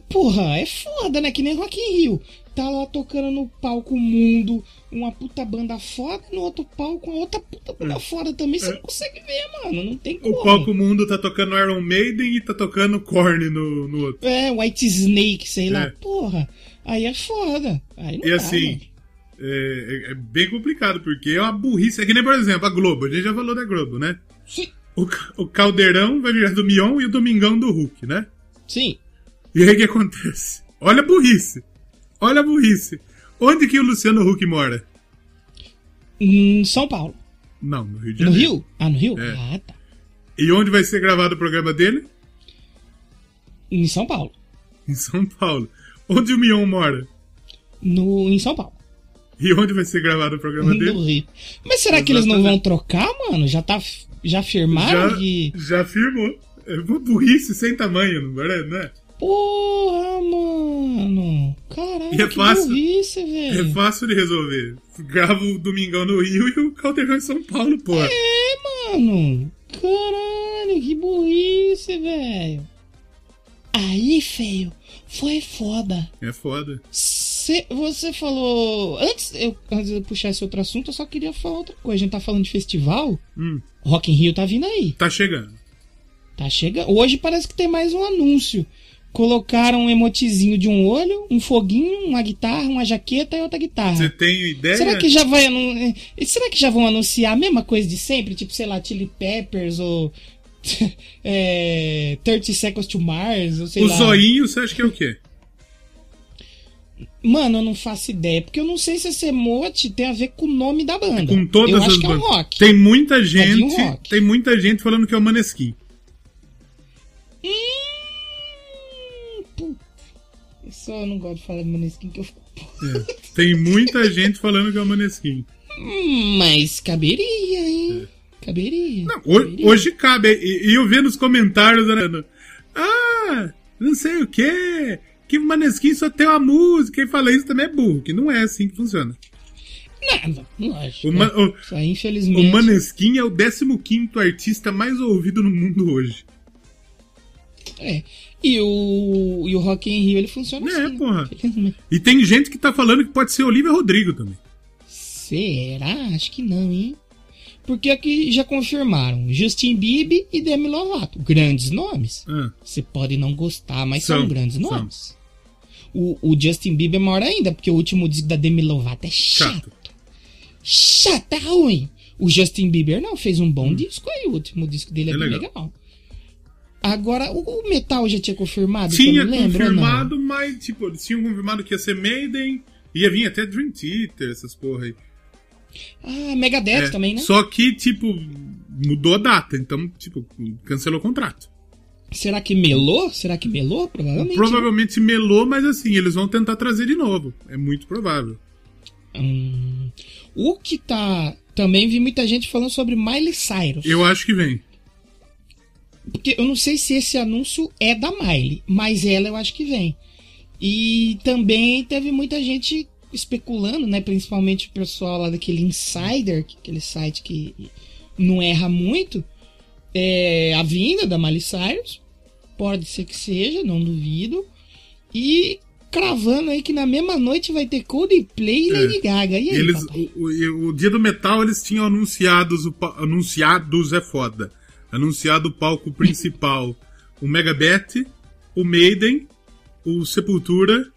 Porra, é foda, né? Que nem Rock in Rio. Tá lá tocando no palco Mundo, uma puta banda foda, no outro palco, uma outra puta banda foda também. Você não consegue ver, mano. Não tem como. É. O palco mundo tá tocando Iron Maiden e tá tocando Korn no, no outro. É, White Snake, sei lá. É. Porra. Aí é foda. Aí não E dá, assim, é, é- é bem complicado, porque é uma burrice. É que nem, por exemplo, a Globo. A gente já falou da Globo, né? Sim. O, o Caldeirão vai virar do Mion e o Domingão do Hulk, né? Sim. E aí o que acontece? Olha a burrice. Olha a burrice. Onde que o Luciano Huck mora? Em São Paulo. Não, no Rio de No Janeiro. Rio? Ah, no Rio? É. Ah, tá. E onde vai ser gravado o programa dele? Em São Paulo. Em São Paulo. Onde o Mion mora? No, em São Paulo. E onde vai ser gravado o programa No dele? Rio. Mas será que eles não vão trocar, mano? Já tá. Já firmaram Já, que. já afirmou. É uma burrice sem tamanho, não é? Porra, mano. Caralho, E é que fácil. burrice, É velho. fácil de resolver. Grava o Domingão no Rio e o Caldeirão em São Paulo, pô. É, mano. Caralho, que burrice, velho. Aí, feio, foi foda. É foda. Cê- você falou. Antes, eu, antes de eu puxar esse outro assunto, eu só queria falar outra coisa. A gente tá falando de festival. Hum, Rock in Rio tá vindo aí. tá chegando. Tá chegando. Hoje parece que tem mais um anúncio. Colocaram um emotizinho de um olho, um foguinho, uma guitarra, uma jaqueta e outra guitarra. Você tem ideia? Será que já vai anu- eh, Será que já vão anunciar a mesma coisa de sempre? Tipo, sei lá, Chili Peppers ou é, 30 Seconds to Mars, ou sei O lá. zoinho, você acha que é o quê? Mano, eu não faço ideia, porque eu não sei se esse emote tem a ver com o nome da banda. Com todas eu as acho que é um bandas. rock. Tem muita um gente. rock. Tem muita gente falando que é o Maneskin. Eu não gosto de falar de Maneskin que eu fico. É. Tem muita gente falando que é o Maneskin. Hum, Mas caberia, hein? Caberia. É. Não, ho- caberia. hoje cabe. E, eu vendo os comentários. né, Ah, não sei o quê. Que o Maneskin só tem uma música. Quem fala isso também é burro, que não é assim que funciona. Nada, lógico. O, Ma- o- aí, o infelizmente. Maneskin é o 15 artista mais ouvido no mundo hoje. É. E o, e o Rock in Rio ele funciona É, assim. porra. E tem gente que tá falando que pode ser Olivia Rodrigo também. Será? Acho que não, hein? Porque aqui já confirmaram Justin Bieber e Demi Lovato. Grandes nomes. Ah, Você pode não gostar, mas são, São, grandes são. nomes. O, o Justin Bieber é maior ainda, porque o último disco da Demi Lovato é chato. chato. tá ruim. O Justin Bieber não, fez um bom disco aí, o último disco dele é, É bem legal. legal. Agora, o, Metal já tinha confirmado? Tinha lembro, confirmado, mas, tipo, eles tinham confirmado que ia ser Maiden, ia vir até Dream Theater, essas porra aí. Ah, Megadeth É, também, né? Só que, tipo, mudou a data, então, tipo, cancelou o contrato. Será que melou? Será que melou? Provavelmente. Provavelmente melou, mas assim, eles vão tentar trazer de novo. É muito provável. Hum, o que tá. Também vi muita gente falando sobre Miley Cyrus. Eu acho que vem. Porque eu não sei se esse anúncio é da Miley, mas ela eu acho que vem. E também teve muita gente especulando, né? Principalmente o pessoal lá daquele Insider, que- aquele site que não erra muito. É a vinda da Miley Cyrus. Pode ser que seja, não duvido. E cravando aí que na mesma noite vai ter Coldplay e É. Lady Gaga. E aí, Eles, o, o- o dia do metal eles tinham anunciados o anunciados é foda. Anunciado o palco principal, o Megadeth, o Maiden, o Sepultura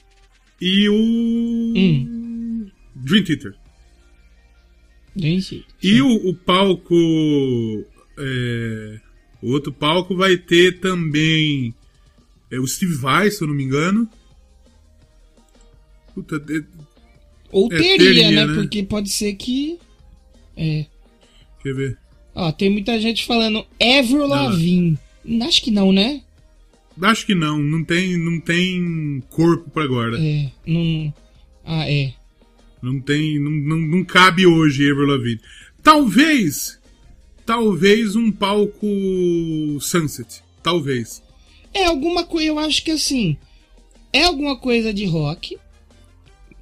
e o Dream Theater. Gente, E o, o palco é, o outro palco vai ter também é, o Steve Vai, se eu não me engano. Puta, é- Ou É, teria, teria, né? né? Porque pode ser que. É. quer ver? Ó, tem muita gente falando Avril Lavigne. Acho que não, né? Acho que não, não tem, não tem corpo pra agora. É, não. Ah, é. Não tem, não, não, não cabe hoje Avril Lavigne. Talvez, talvez um palco Sunset, talvez. É alguma coisa, eu acho que assim. É alguma coisa de rock.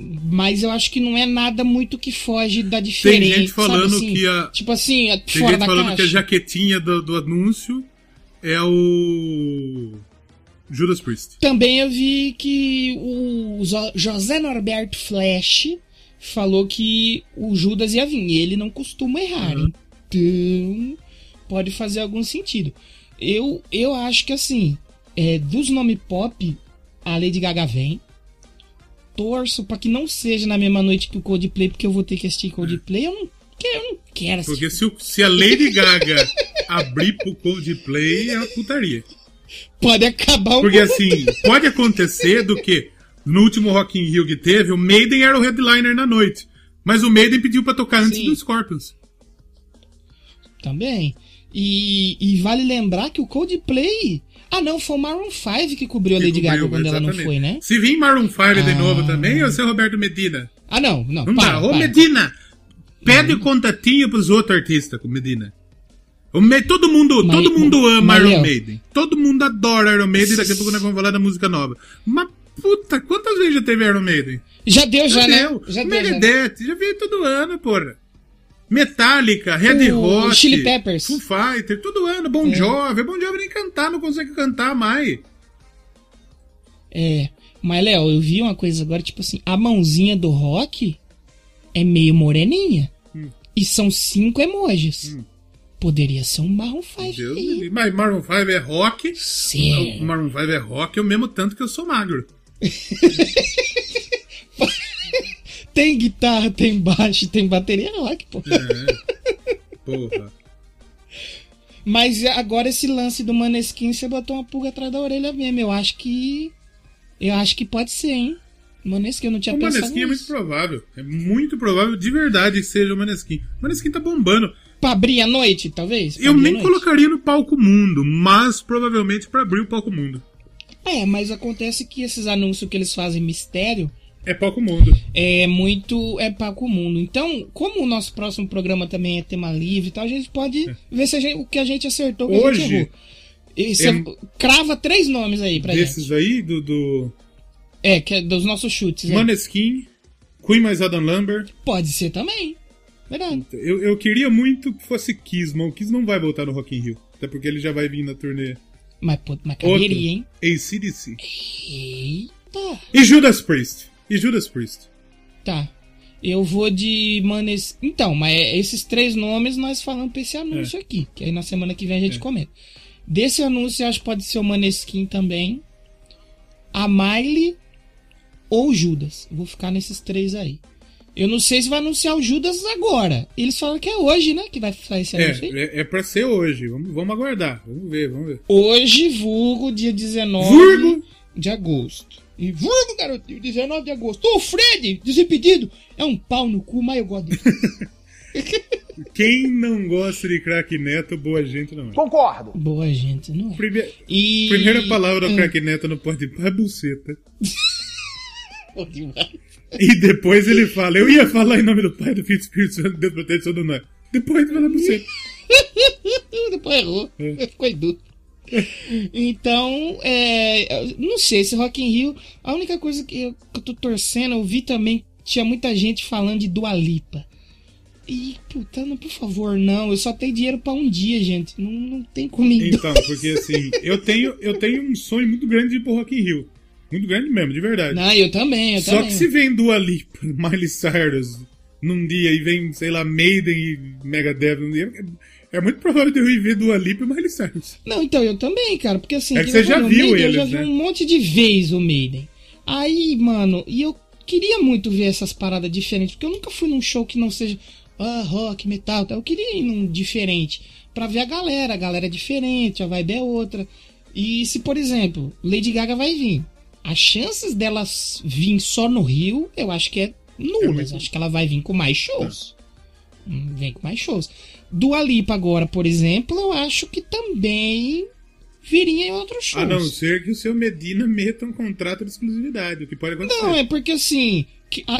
Mas eu acho que não é nada muito que foge da diferença. Tem gente falando assim? que a Tipo assim, é tem gente falando caixa. que a jaquetinha do, do anúncio é o Judas Priest. Também eu vi que o José Norberto Flash falou que o Judas ia vir. E ele não costuma errar. Uhum. Então, pode fazer algum sentido. Eu, eu acho que assim, é, dos nomes pop, a Lady Gaga vem. Torço pra que não seja na mesma noite que o Coldplay, porque eu vou ter que assistir Coldplay. Eu não quero, eu não quero assistir. Porque se, o- se a Lady Gaga abrir pro Coldplay, é uma putaria. Pode acabar o Porque assim, pode acontecer do que no último Rock in Rio que teve, o Maiden era o headliner na noite. Mas o Maiden pediu pra tocar antes Sim. do Scorpions. Também. E, e vale lembrar que o Coldplay. Ah, não, foi o Maroon 5 que cobriu a Lady Gaga quando ela não exatamente. foi, né? Se vir Maroon 5 de Ah. novo também, ou ser Roberto Medina? Ah, não, não. Não para, dá. Ô para. Medina, pede contatinho pros outros artistas com Medina. Todo mundo, Mas- todo mundo ama mas, Iron Maiden. Todo mundo adora Iron Maiden. Daqui a pouco nós vamos falar da música nova. Mas puta, quantas vezes já teve Iron Maiden? Já deu, já, né? deu. Já deu, já. Megadeth, já veio todo ano, porra. Metallica, Red O Hot, Chili Peppers. Foo Fighter, todo ano. Bon Jovi, Bon Jovi nem cantar, não consegue cantar mais. É. Mas, Léo, eu vi uma coisa agora, tipo assim, a mãozinha do rock é meio moreninha. Hum. E são cinco emojis. Poderia ser um Maroon 5 Deus me aí. livre. Mas Maroon 5 é rock. Sério. Maroon 5 é rock, eu mesmo tanto que eu sou magro. Tem guitarra, tem baixo, tem bateria rock, pô. É. Porra. Mas agora esse lance do Maneskin, você botou uma pulga atrás da orelha mesmo. Eu acho que. Eu acho que pode ser, hein? Maneskin, eu não tinha O pensado Maneskin é muito nisso. provável. É muito provável de verdade que seja o Maneskin. O Maneskin tá bombando. Pra abrir a noite, talvez? Pra Eu nem noite? colocaria no palco mundo, mas provavelmente pra abrir o palco mundo. É, mas acontece que esses anúncios que eles fazem mistério É palco mundo. é muito. é para o mundo. Então, como o nosso próximo programa também é tema livre e tal, a gente pode ver se a gente- o que a gente acertou, o que a gente Hoje, errou. E você é- crava três nomes aí pra Desses gente. aí, do, do É, que é dos nossos chutes. né? Maneskin, Queen mais Adam Lambert. Pode ser também. Verdade. Eu, eu queria muito que fosse Kiss, mas o Kiss não vai voltar no Rock in Rio. Até porque ele já vai vir na turnê. Mas, pô, mas Outro, caberia, hein? ACDC. Eita. E Judas Priest. E Judas Priest. Tá. Eu vou de Manes. Então, mas é- esses três nomes nós falamos pra esse anúncio aqui. Que aí na semana que vem a gente É. comenta. Desse anúncio, eu acho que pode ser o Maneskin também. A Miley ou Judas. Eu Vou ficar nesses três aí. Eu não sei se vai anunciar o Judas agora. Eles falam que é hoje, né? Que vai fazer esse anúncio aí. É, é, é pra ser hoje. Vamos, vamos aguardar. Vamos ver, vamos ver. Hoje, vulgo, dia 19 Vulgo? de agosto. E vulgo, garotinho, 19 de agosto. Ô, Fred, desimpedido. É um pau no cu, mas eu gosto dele. Quem não gosta de craque neto, boa gente não é. Concordo. Boa gente, não é? Prime- E... Primeira palavra do Hum. craque neto no pode é buceta. Pô, demais. E depois ele fala, eu ia falar em nome do Pai, do Filho e do Espírito Santo, Deus proteção do nós. Depois fala buceta. Depois errou. É. Ficou duro. Então, é, não sei, esse Rock in Rio, a única coisa que eu, que eu tô torcendo, eu vi também, tinha muita gente falando de Dua Lipa. E, puta, não, por favor, não, eu só tenho dinheiro pra um dia, gente, não, não tem comida. Então, porque assim, eu tenho, eu tenho um sonho muito grande de ir pro Rock in Rio. Muito grande mesmo, de verdade. Não, eu também, eu Só também. que se vem Dua Lipa, Miley Cyrus num dia e vem, sei lá, Maiden e Megadeth num dia, é, é muito provável de eu ir ver Dua Lipa e Miley Cyrus. Não, então, eu também, cara, porque assim... É que você eu já viu Maiden, Eu eles, já vi né? um monte de vez o Maiden. Aí, mano, e eu queria muito ver essas paradas diferentes, porque eu nunca fui num show que não seja ah, rock, metal, tal. eu queria ir num diferente, pra ver a galera, a galera é diferente, a vibe é outra. E se, por exemplo, Lady Gaga vai vir, as chances delas vir só no Rio, eu acho que é nulas, muito- acho que ela vai vir com mais shows. Hum, Vem com mais shows. Dua Lipa agora, por exemplo, eu acho que também viria em outros shows. A não ser que o seu Medina meta um contrato de exclusividade, o que pode acontecer. Não, é porque assim,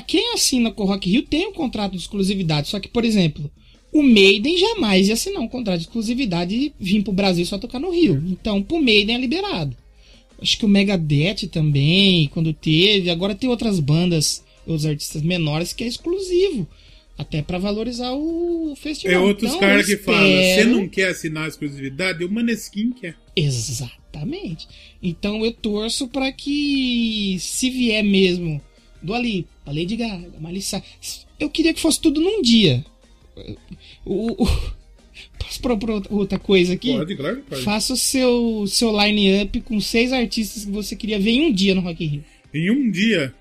quem assina com o Rock Rio tem um contrato de exclusividade. Só que, por exemplo, o Maiden jamais ia assinar um contrato de exclusividade e vir pro Brasil só tocar no Rio. Então, pro Maiden é liberado. Acho que o Megadeth também, quando teve. Agora tem outras bandas, outros artistas menores que é exclusivo. Até pra valorizar o festival. É outros Então, caras que falam, você não quer assinar a exclusividade? O Maneskin quer. Exatamente. Então eu torço pra que, se vier mesmo do Ali, a Lady Gaga, a Cyrus, eu queria que fosse tudo num dia. O, o- posso propor outra coisa aqui? Pode, claro que pode. Faça o seu, seu line-up com seis artistas que você queria ver em um dia no Rock in Rio. Em um dia.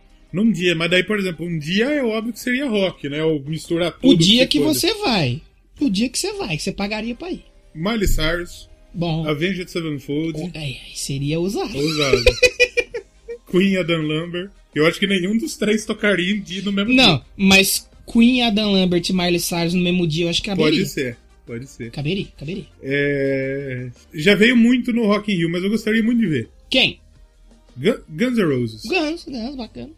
Num dia, mas daí, por exemplo, um dia é óbvio que seria rock, né? Ou misturar tudo. O dia que foda. você vai. O dia que você vai, que você pagaria pra ir. Miley Cyrus, Bom, Avenged Sevenfold, aí, aí seria usado. ousado. Queen Adam Lambert. Eu acho que nenhum dos três tocaria em dia no mesmo Não, dia. mas Queen, Adam Lambert e Miley Cyrus no mesmo dia, eu acho que caberia. Pode ser, pode ser. Caberia, caberia. É, Já veio muito no Rock in Rio, mas eu gostaria muito de ver. Quem? Gun- Guns N' Roses. Guns, Guns, bacana.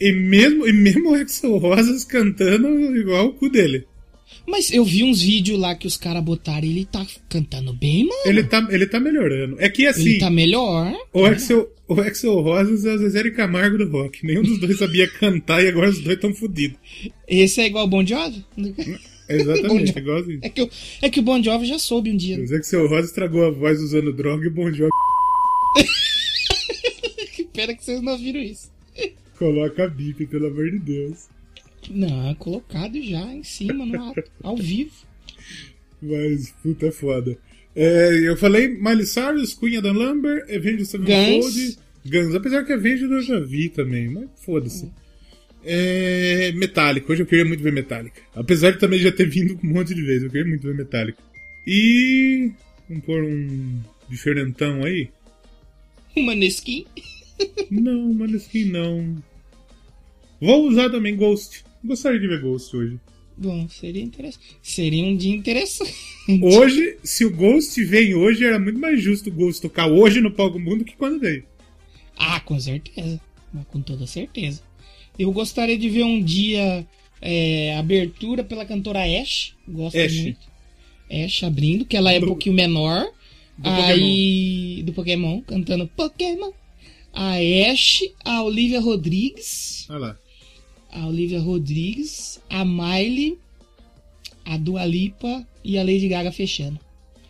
E mesmo, e mesmo o Axel Rosas cantando igual o cu dele. Mas eu vi uns vídeos lá que os caras botaram e ele tá cantando bem, mano. Ele tá, ele tá melhorando. É que assim, Ele tá melhor. o, Axel, o Axel Rosas é o Zezé Camargo do rock. Nenhum dos dois sabia cantar e agora os dois estão fodidos. Esse é igual o Bon Jovi? Exatamente, Bom, igualzinho. É que, o- é que o Bon Jovi já soube um dia. O Axel Rosas estragou a voz usando droga e o Bon Jovi Que pena que vocês não viram isso. Coloca a bip, pelo amor de Deus. Não, colocado já em cima, no ao vivo. Mas, puta, é foda. É, eu falei Miley Cyrus, Queen Adam Lambert, Avenged Sevenfold, Guns. Apesar que Avenged eu já vi também, mas foda-se. É, Metallica, hoje eu queria muito ver Metallica. Apesar de também já ter vindo um monte de vezes, eu queria muito ver Metallica. E. Vamos pôr um diferentão aí? Uma Nesquim. Não, Maneskin não. Vou usar também Ghost. Gostaria de ver Ghost hoje. Bom, seria interessante. Seria um dia interessante. Hoje, se o Ghost vem hoje, era muito mais justo o Ghost tocar hoje no Palco Mundo que quando veio. Ah, com certeza. Mas com toda certeza. Eu gostaria de ver um dia é, abertura pela cantora Ash. Gosto Ash. muito. Ash abrindo, que ela é um Do- pouquinho menor. do aí. Do Pokémon, cantando Pokémon. A Ash, a Olivia Rodrigues. Olha lá. A Olivia Rodrigues, a Miley, a Dua Lipa e a Lady Gaga fechando.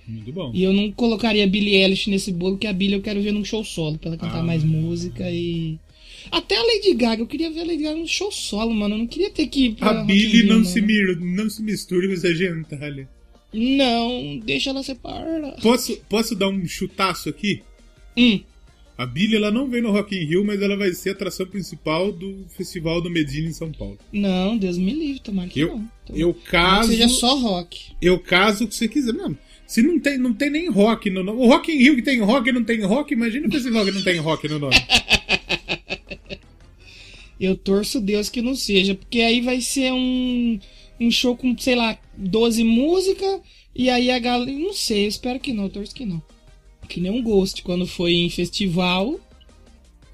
Muito bom. E eu não colocaria a Billie Eilish nesse bolo, que a Billie eu quero ver num show solo, pra ela cantar Ah. mais música e. Até a Lady Gaga, eu queria ver a Lady Gaga num show solo, mano. Eu não queria ter que ir pra A Rio, não mano. se, mir- não se misture com essa gentalha. Não, deixa ela separar. Posso, posso dar um chutaço aqui? Hum, A Billy ela não vem no Rock in Rio, mas ela vai ser a atração principal do Festival do Medina em São Paulo. Não, Deus me livre, tomara que Eu, não. Tomara eu que caso, seja só rock. eu caso o que você quiser. Não, se não tem, não tem nem rock no nome. O Rock in Rio que tem rock e não tem rock, imagina o festival que não tem rock no nome. Eu torço Deus que não seja, porque aí vai ser um, um show com, sei lá, 12 músicas, e aí a galera. Não sei, eu espero que não, eu torço que não. Que nem um Ghost, quando foi em festival,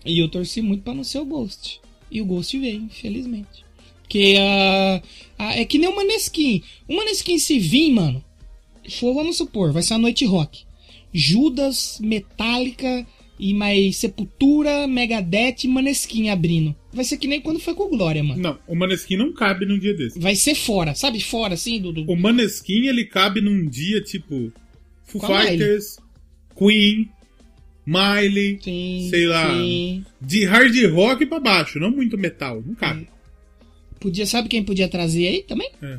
e eu torci muito pra não ser o Ghost. E o Ghost veio, infelizmente. Porque a. a- é que nem o Maneskin. O Maneskin se vir, mano. For, vamos supor, vai ser uma noite rock. Judas, Metallica e mais Sepultura, Megadeth e Maneskin abrindo. Vai ser que nem quando foi com o Glória, mano. Não, o Maneskin não cabe num dia desse. Vai ser fora, sabe? Fora, assim, do. do- O Maneskin ele cabe num dia tipo Foo Com a Miley. Queen, Miley, Sim, sei lá, sim. de hard rock pra baixo, não muito metal, não cabe. Podia, sabe quem podia trazer aí também? É.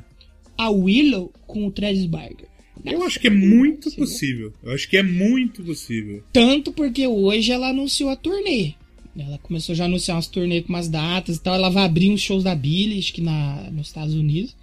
A Willow com o Travis Barker. Eu acho que é muito Sim. possível. Eu acho que é muito possível. Tanto porque hoje ela anunciou a turnê. Ela começou já a anunciar umas turnê com umas datas e tal. Ela vai abrir uns shows da Billie, acho que na, nos Estados Unidos.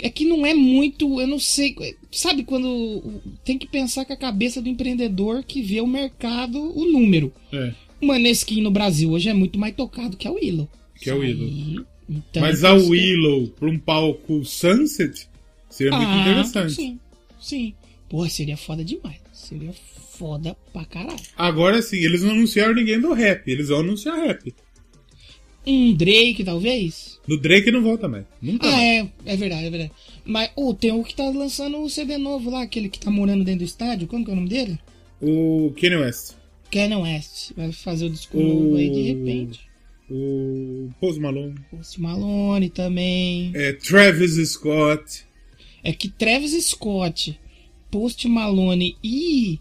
É que não é muito, eu não sei. Sabe quando tem que pensar com a cabeça do empreendedor que vê o mercado, o número. É. O Maneskin no Brasil hoje é muito mais tocado que a Willow. Que a Willow. Então, Mas a isso que- Willow pra um palco Sunset seria muito Ah, interessante. Sim, sim. Porra, seria foda demais. Seria foda pra caralho. Agora sim, eles não anunciaram ninguém do rap, eles vão anunciar rap. Um Drake, talvez? No Drake não volta mais. Nunca Ah, mais. é, é verdade, é verdade. Mas, ô, tem o que tá lançando o CD novo lá, aquele que tá morando dentro do estádio, como que é o nome dele? O Kanye West. Kanye West. Vai fazer o disco O- novo aí de repente. O Post Malone. Post Malone também. É, Travis Scott. É que Travis Scott, Post Malone e.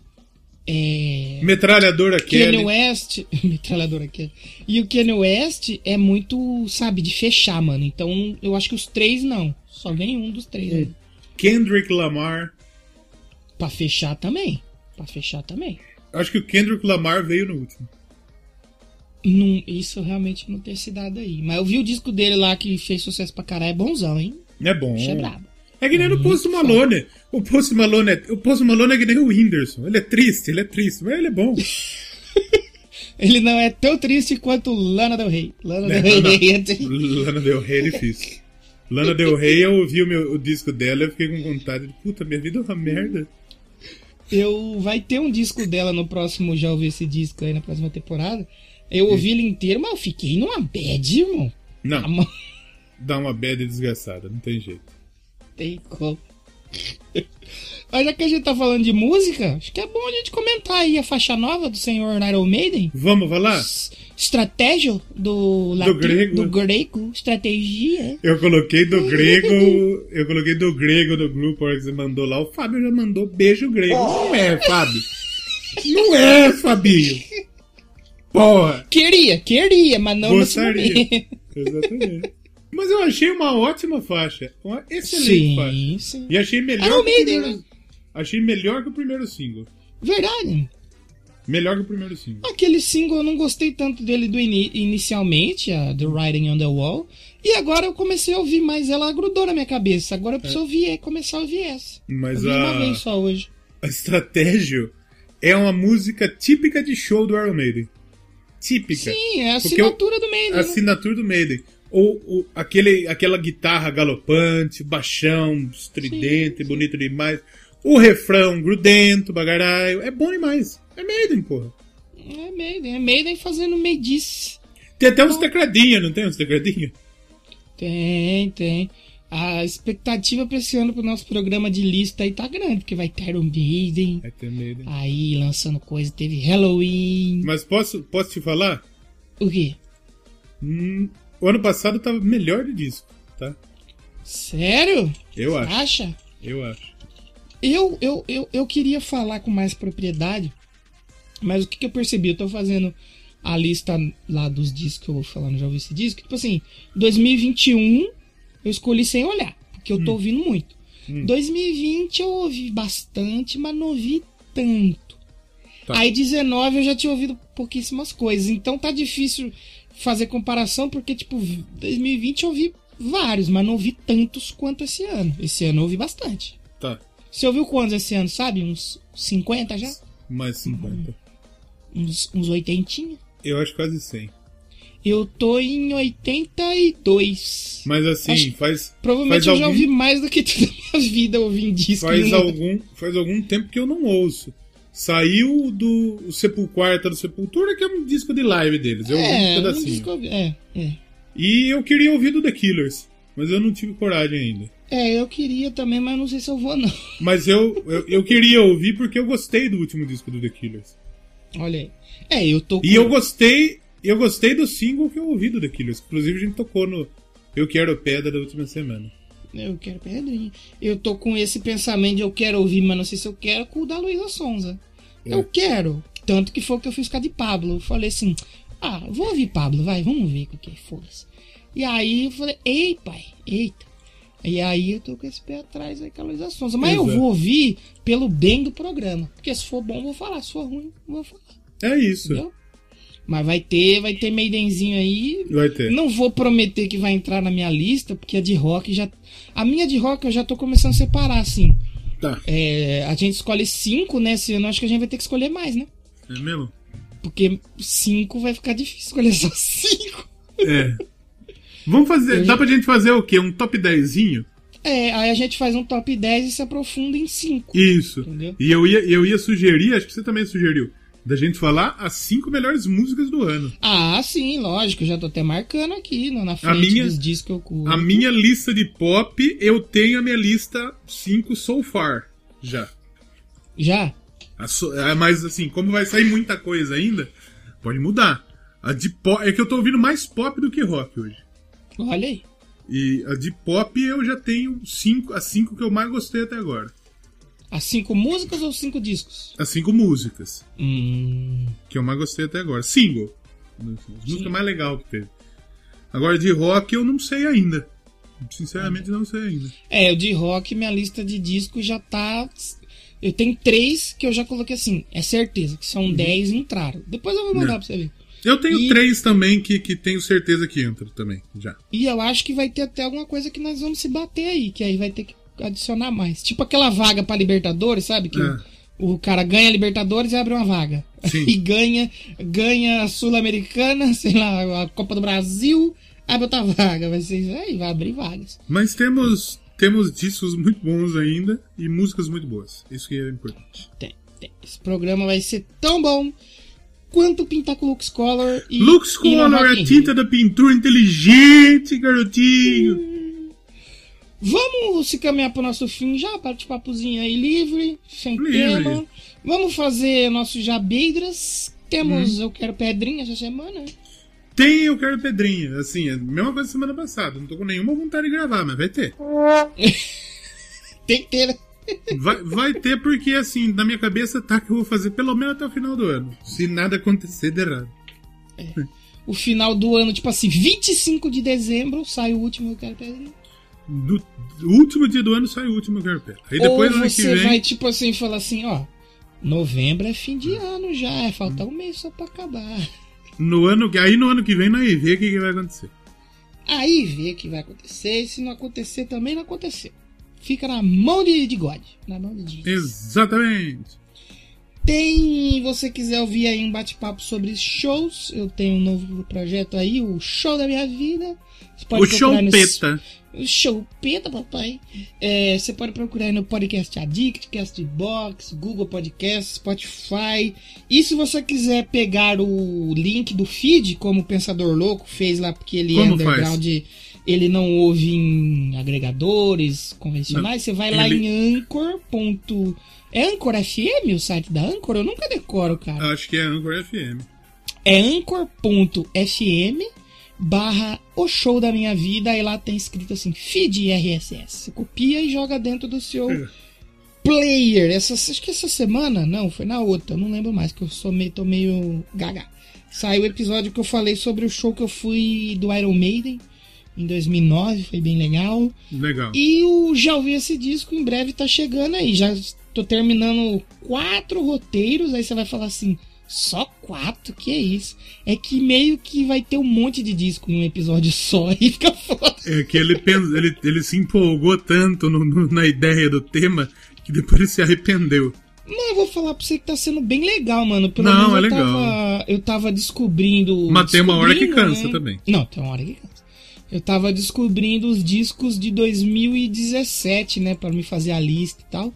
É. Metralhadora Kanye Kelly. West. Metralhadora aqui. E o Kanye West é muito, sabe, de fechar, mano. Então eu acho que os três não. Só vem um dos três. Hum. aí. Kendrick Lamar. Pra fechar também. Pra fechar também. Acho que o Kendrick Lamar veio no último. Não, isso realmente não ter se dado aí. Mas eu vi o disco dele lá que fez sucesso pra caralho. É bonzão, hein? É bom. Bicho é brabo. É que nem no Post Malone. O Post Malone é, o Post Malone é que nem o Whindersson. Ele é triste, ele é triste, mas ele é bom. Ele não é tão triste quanto Lana Del Rey. Lana Não, Del. Rey é triste. Lana Del Rey é difícil. Lana Del Rey, eu ouvi o, meu, o disco dela eu fiquei com vontade de, puta, minha vida é uma merda. Eu vai ter um disco dela no próximo, já ouvi esse disco aí na próxima temporada. Eu ouvi ele inteiro, mas eu fiquei numa bad, irmão. Não, dá uma bad desgraçada, não tem jeito. Tem como. Mas já que a gente tá falando de música, acho que é bom a gente comentar aí a faixa nova do senhor Iron Maiden. Vamos falar? S- Estratégia do latim, grego. do grego, estratégia. Eu coloquei do grego, eu coloquei do grego no grupo que você mandou lá. O Fábio já mandou beijo grego. Não é, Fábio. Não é, Fabinho. Porra. Queria, queria, mas não Gostaria. Exatamente. Mas eu achei uma ótima faixa. Uma excelente faixa. Sim, sim. E achei melhor Iron Maiden, primeiro... né? Achei melhor que o primeiro single. Verdade. Melhor que o primeiro single. Aquele single eu não gostei tanto dele do ini- inicialmente, a The Writing on the Wall. E agora eu comecei a ouvir mais, ela grudou na minha cabeça. Agora eu preciso ouvir, é, começar a ouvir essa. Mas Ouvi uma a, vez só hoje. a Estratégia é uma música típica de show do Iron Maiden. Típica. Sim, é a assinatura do meio. A assinatura do Maiden. Ou, ou aquele, aquela guitarra galopante, baixão, estridente, Sim, sim. bonito demais. O refrão grudento, bagaraio. É bom demais. É Maiden, porra. É Maiden, é Maiden fazendo medice. Tem até uns tecladinhos, não tem uns tecladinhos? Tem, tem. A expectativa pra esse ano pro nosso programa de lista aí tá grande, porque vai ter Iron Maiden. É ter Maiden. Aí lançando coisa, teve Halloween. Mas posso, posso te falar? O quê? Hum, o ano passado tava melhor de disco, tá? Sério? Eu acho. Acha? Eu acho. Eu, eu, eu, eu queria falar com mais propriedade, mas o que, que eu percebi? Eu tô fazendo a lista lá dos discos que eu vou falando, já ouvi esse disco. Tipo assim, 2021 eu escolhi sem olhar, porque eu tô ouvindo muito. 2020 eu ouvi bastante, mas não ouvi tanto. Tá. Aí 19 eu já tinha ouvido pouquíssimas coisas. Então tá difícil fazer comparação, porque, tipo, 2020 eu ouvi vários, mas não ouvi tantos quanto esse ano. Esse ano eu ouvi bastante. Tá. Você ouviu quantos esse ano, sabe? Uns 50 já? Mais 50. Uns, uns 80? Eu acho quase 100. Eu tô em 82. Mas assim, Acho- faz. Provavelmente faz eu já algum, ouvi mais do que toda a minha vida ouvindo disco. faz, algum, faz algum tempo que eu não ouço. Saiu do Sepulquarta do Sepultura, que é um disco de live deles. Eu ouvi um É, um pedacinho. disco eu ouvi- é, é. E eu queria ouvir do The Killers, mas eu não tive coragem ainda. É, eu queria também, mas não sei se eu vou, não. Mas eu, eu, eu queria ouvir porque eu gostei do último disco do The Killers. Olha aí. É, eu tô E eu gostei, eu gostei do single que eu ouvi do The Killers. Inclusive a gente tocou no Eu Quero Pedra da última semana. Eu quero pedrinha. Eu tô com esse pensamento de eu quero ouvir, mas não sei se eu quero, com o da Luísa Sonza. Eu quero. Tanto que foi que eu fiz com a de Pablo. Eu falei assim, ah, vou ouvir Pablo, vai, vamos ver o que é, foda-se. E aí eu falei, ei, pai, eita. E aí eu tô com esse pé atrás aí com a Luísa Sonza. Mas eu Pois é. vou ouvir pelo bem do programa. Porque se for bom, eu vou falar. Se for ruim, eu vou falar. É isso. Entendeu? Mas vai ter, vai ter Maidenzinho aí. Vai ter. Não vou prometer que vai entrar na minha lista, porque a de rock já. A minha de rock eu já tô começando a separar, assim. Tá. É, a gente escolhe cinco, né? Esse ano acho que a gente vai ter que escolher mais, né? É mesmo? Porque cinco vai ficar difícil escolher só cinco. É. Vamos fazer. Eu Dá já- pra gente fazer o quê? Um top 10zinho? É, aí a gente faz um top 10 e se aprofunda em cinco. Isso. Entendeu? E eu ia, eu ia sugerir, acho que você também sugeriu, da gente falar as cinco melhores músicas do ano. Ah, sim, lógico, já tô até marcando aqui na frente minha- dos discos que eu curto. A minha lista de pop, eu tenho a minha lista 5 so far. Já. Já? A so- é, mas assim, como vai sair muita coisa ainda, pode mudar. A de pop, é que eu tô ouvindo mais pop do que rock hoje. Olha aí. E a de pop eu já tenho cinco, as cinco que eu mais gostei até agora. As cinco músicas ou cinco discos? As cinco músicas Hum. que eu mais gostei até agora. Single. As músicas mais legais que teve. Agora de rock eu não sei ainda. Sinceramente não sei ainda. É, o de rock, minha lista de discos já tá. Eu tenho três que eu já coloquei assim, é certeza, que são dez entraram. Depois eu vou mandar É. pra você ver. Eu tenho E- três também que, que tenho certeza que entram também, já. E eu acho que vai ter até alguma coisa que nós vamos se bater aí, que aí vai ter que adicionar mais. Tipo aquela vaga pra Libertadores, sabe? Que É. o, o cara ganha a Libertadores e abre uma vaga. Sim. E ganha, ganha a Sul-Americana, sei lá, a Copa do Brasil, abre outra vaga. Vai ser aí, vai abrir vagas. Mas temos, temos discos muito bons ainda e músicas muito boas. Isso que é importante. Tem, tem. Esse programa vai ser tão bom quanto pintar com Lux Color e. Lux Color é in tinta da pintura inteligente, garotinho. Vamos se caminhar pro nosso fim já, bate-papozinho aí livre, sem Livre. tema. Vamos fazer nossos jabeiras. Temos Uhum. Eu Quero Pedrinha essa semana. Tem Eu Quero Pedrinha. Assim, é a mesma coisa semana passada. Não tô com nenhuma vontade de gravar, mas vai ter. Tem que ter. né? Vai, vai ter porque, assim, na minha cabeça tá que eu vou fazer pelo menos até o final do ano. Se nada acontecer de errado. O final do ano, tipo assim, 25 de dezembro, sai o último Eu Quero Pedrinha. Do, do último dia do ano sai o último Pedra. Aí depois, Ou você vem... vai, tipo assim, falar assim, ó. Novembro é fim de ano já, é falta um mês só pra acabar. No ano, aí no ano que vem nós vê o que, que vai acontecer. Aí vê o que vai acontecer, e se não acontecer, também não aconteceu. Fica na mão de, de God, na mão de Jesus. Exatamente. Tem, você quiser ouvir aí um bate-papo sobre shows, eu tenho um novo projeto aí, o Show da Minha Vida. Você pode o show no- peta. O Show Peta, papai. É, você pode procurar aí no Podcast Addict, Castbox, Google Podcast, Spotify. E se você quiser pegar o link do feed, como o Pensador Louco fez lá, porque ele é Como underground, ele não ouve em agregadores convencionais, você vai lá ele- em Anchor. ponto- É Anchor FM o site da Anchor? Eu nunca decoro, cara. Acho que é Anchor FM. É anchor.fm barra o show da minha vida. Aí lá tem escrito assim, feed RSS. Você copia e joga dentro do seu É. player. Essa, acho que essa semana, não, foi na outra, eu não lembro mais, que eu sou meio, tô meio gaga. Saiu o episódio que eu falei sobre o show que eu fui do Iron Maiden em 2009, foi bem legal. Legal. E o Já Ouvi Esse Disco em breve tá chegando aí. Já Tô terminando quatro roteiros, aí você vai falar assim, só quatro? Que é isso? É que meio que vai ter um monte de disco num episódio só e fica foda. É que ele, ele, ele se empolgou tanto no- no- na ideia do tema que depois ele se arrependeu. Mas eu vou falar pra você que tá sendo bem legal, mano. Pelo Não, menos é eu legal. tava. Eu tava descobrindo. Mas tem uma hora que cansa né? também. Não, tem uma hora que cansa. Eu tava descobrindo os discos de 2017, né? Pra me fazer a lista e tal.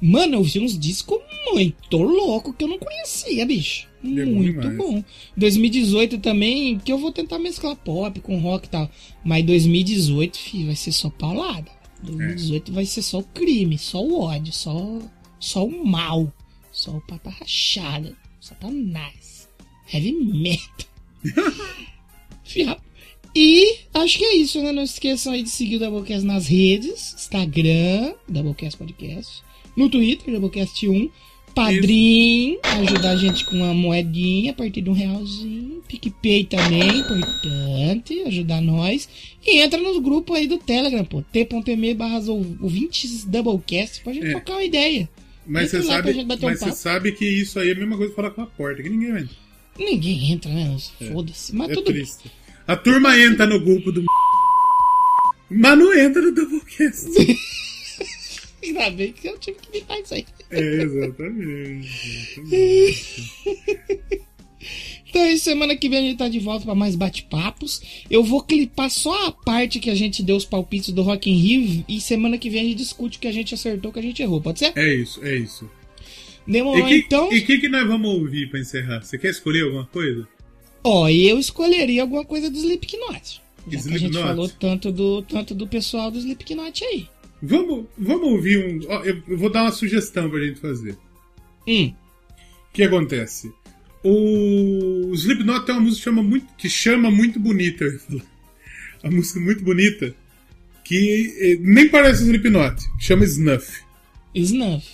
Mano, eu vi uns discos muito loucos que eu não conhecia, bicho. É Muito demais. bom. 2018 também, que eu vou tentar mesclar pop com rock e tal. Mas 2018, filho, vai ser só paulada. 2018 vai ser só o crime, só o ódio, só, só o mal, só o pata rachada, satanás, heavy metal. Fiado. E acho que é isso, né? Não esqueçam aí de seguir o Doublecast nas redes: Instagram, Doublecast Podcast, no Twitter, Doublecast1, Padrim, ajudar a gente com uma moedinha a partir de um realzinho, PicPay também, importante, ajudar nós. E entra nos grupos aí do Telegram, pô, t.me barra ouvintes Doublecast, pra gente É. trocar uma ideia. Mas você sabe, um você sabe que isso aí é a mesma coisa que falar com a porta, que ninguém entra. Ninguém entra, né? Foda-se. Mas É tudo bem. triste. A turma entra no grupo do mas não entra no Doublecast. Ainda bem que eu tive que me fazer isso aí. É, exatamente. exatamente. Então, aí, semana que vem a gente tá de volta pra mais bate-papos. Eu vou clipar só a parte que a gente deu os palpites do Rock in Rio e semana que vem a gente discute o que a gente acertou, o que a gente errou. Pode ser? É isso, é isso. Demorou, E o que, então. e que, que nós vamos ouvir pra encerrar? Você quer escolher alguma coisa? Ó, eu escolheria alguma coisa do Slipknot. Já que a gente Slipknot? falou tanto do, tanto do pessoal do Slipknot aí. Vamos, vamos ouvir um. ó, eu eu vou dar uma sugestão pra gente fazer. Hum, O que acontece? O Slipknot tem uma música que chama muito, que chama muito bonita. eu ia falar. A música é muito bonita. Que eh, nem parece Slipknot. Chama Snuff. Snuff.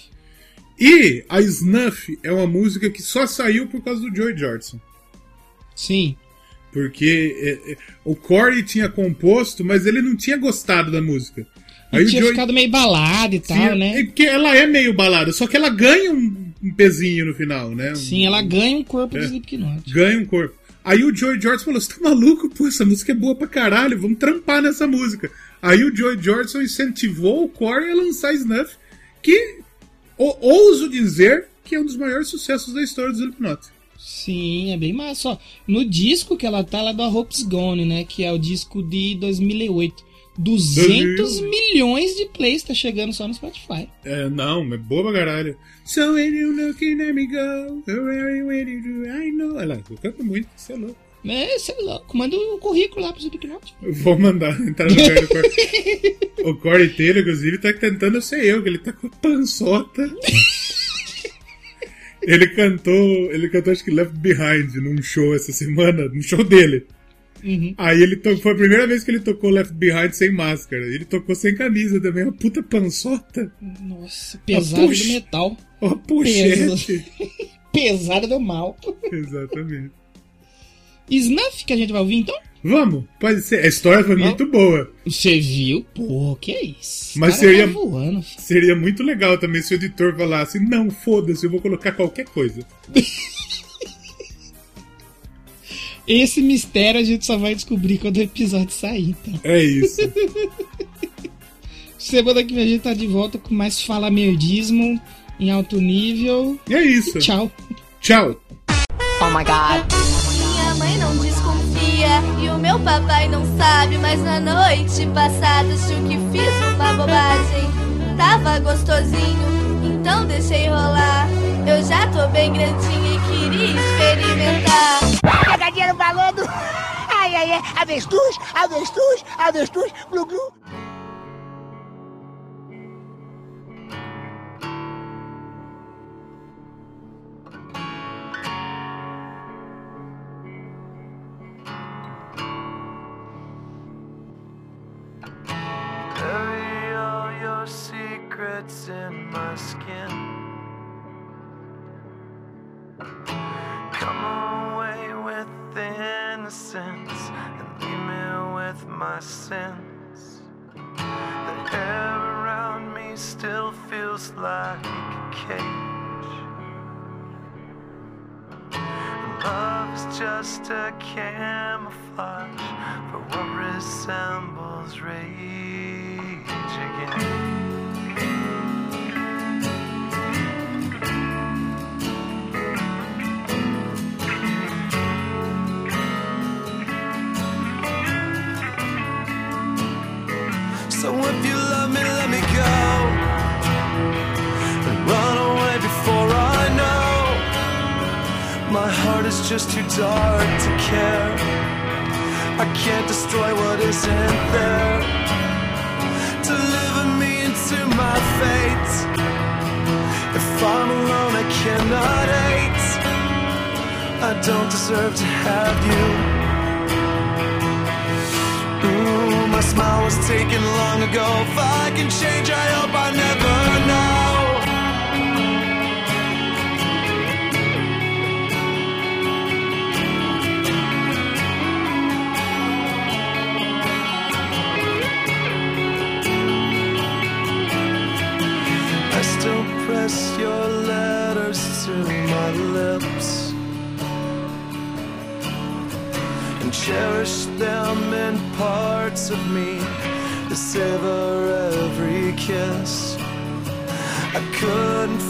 E a Snuff é uma música que só saiu por causa do Joey Jordison. Sim. Porque eh, eh, o Corey tinha composto, mas ele não tinha gostado da música. E tinha ficado meio balado e tal, Sim, né? é porque ela é meio balada, só que ela ganha um, um pezinho no final, né? Um- Sim, ela ganha um corpo do É. Slipknot. ganha um corpo. Aí o Joey Jordison falou: Você tá maluco? Pô, essa música é boa pra caralho, vamos trampar nessa música. Aí o Joey Jordison incentivou o Corey a lançar Snuff, que ou- ouso dizer que é um dos maiores sucessos da história do Slipknot. Sim, é bem massa. Ó, no disco que ela tá, ela é da Hope's Gone, né? Que é o disco de 2008. 200 2008. milhões de plays tá chegando só no Spotify. É, não, é boa pra caralho. So when you looking at me go, where you waiting to, I know. Olha lá, eu canto muito, você é louco. É, sei lá, manda o currículo lá pro Slipknot. Vou mandar entrar no lugar do Corey. o Corey Taylor, inclusive, tá tentando ser eu, que ele tá com a pançota. ele cantou, ele cantou acho que Left Behind num show essa semana, num show dele. Uhum. Aí ele foi a primeira vez que ele tocou Left Behind sem máscara. Ele tocou sem camisa também, uma puta pançota. Nossa, pesado do metal. Ó, pochete. Pesado do mal. Exatamente. Snuff que a gente vai ouvir então? Vamos, pode ser. A história foi Não. muito boa. Você viu? Pô, que é isso? Mas seria- Tá voando. Seria muito legal também se o editor falasse: Não, foda-se, eu vou colocar qualquer coisa. Esse mistério a gente só vai descobrir quando o episódio sair, então. É isso. Semana que vem a gente tá de volta com mais fala merdismo em alto nível. E é isso. Tchau. Tchau. Oh my god. Minha mãe não desconfia e o meu papai não sabe, mas na noite passada achou que fiz uma bobagem. Tava gostosinho, então deixei rolar. Eu já tô bem grandinha e queria experimentar. Pegadinha no balão do... Ai, ai, ai. Avestruz, avestruz, avestruz, glu, glu.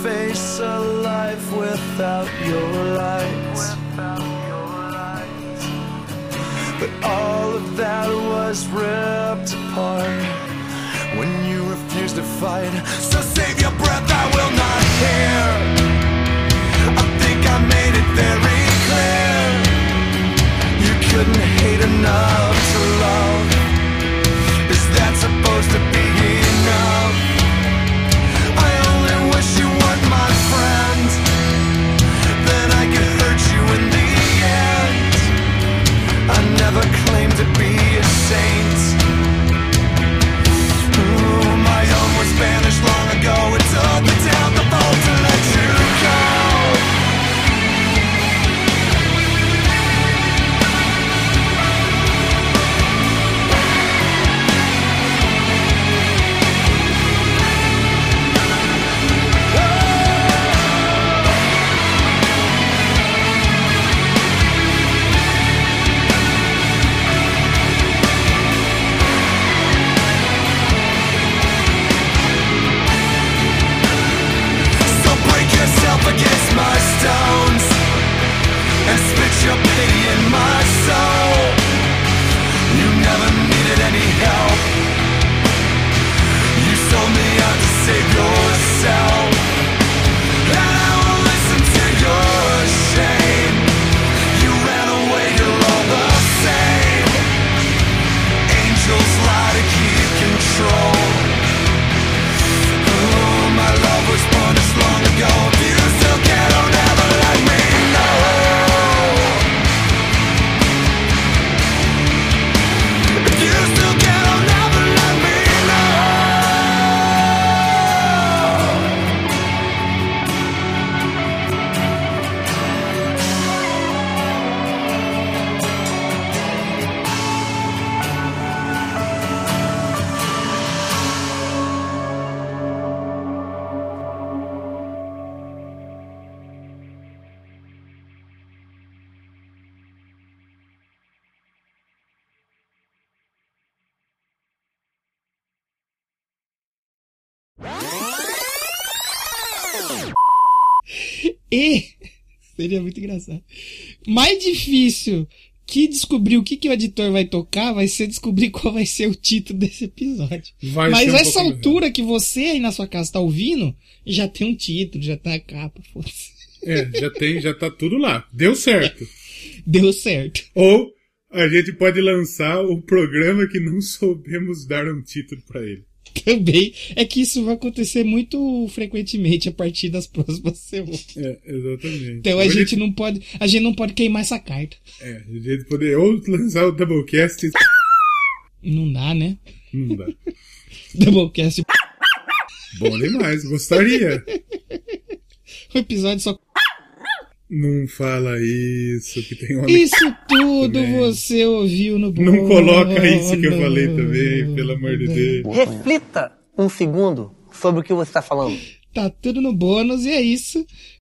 Face a life without your light. But all of that was ripped apart when you refused to fight. So save your breath, I will not hear. I think I made it very clear. You couldn't hate enough to love. Is that supposed to be E seria muito engraçado. Mais difícil que descobrir o que, que o editor vai tocar vai ser descobrir qual vai ser o título desse episódio. Vai Mas um essa altura que você aí na sua casa tá ouvindo, já tem um título, já tá a capa, foda-se. É, já tem, já tá tudo lá. Deu certo. Deu certo. Ou a gente pode lançar o programa que não soubemos dar um título pra ele. Também é que isso vai acontecer muito frequentemente a partir das próximas semanas. É, exatamente. Então a Ou gente não pode, a gente não pode queimar essa carta. É, a gente poder ou lançar o Doublecast. Não dá, né? Não dá. Doublecast, Bom demais, gostaria. o episódio só Não fala isso, que tem homem. Isso tudo Também. você ouviu no Não coloca isso que eu falei também, pelo amor de Deus. Reflita um segundo sobre o que você está falando. Tá tudo no bônus e é isso.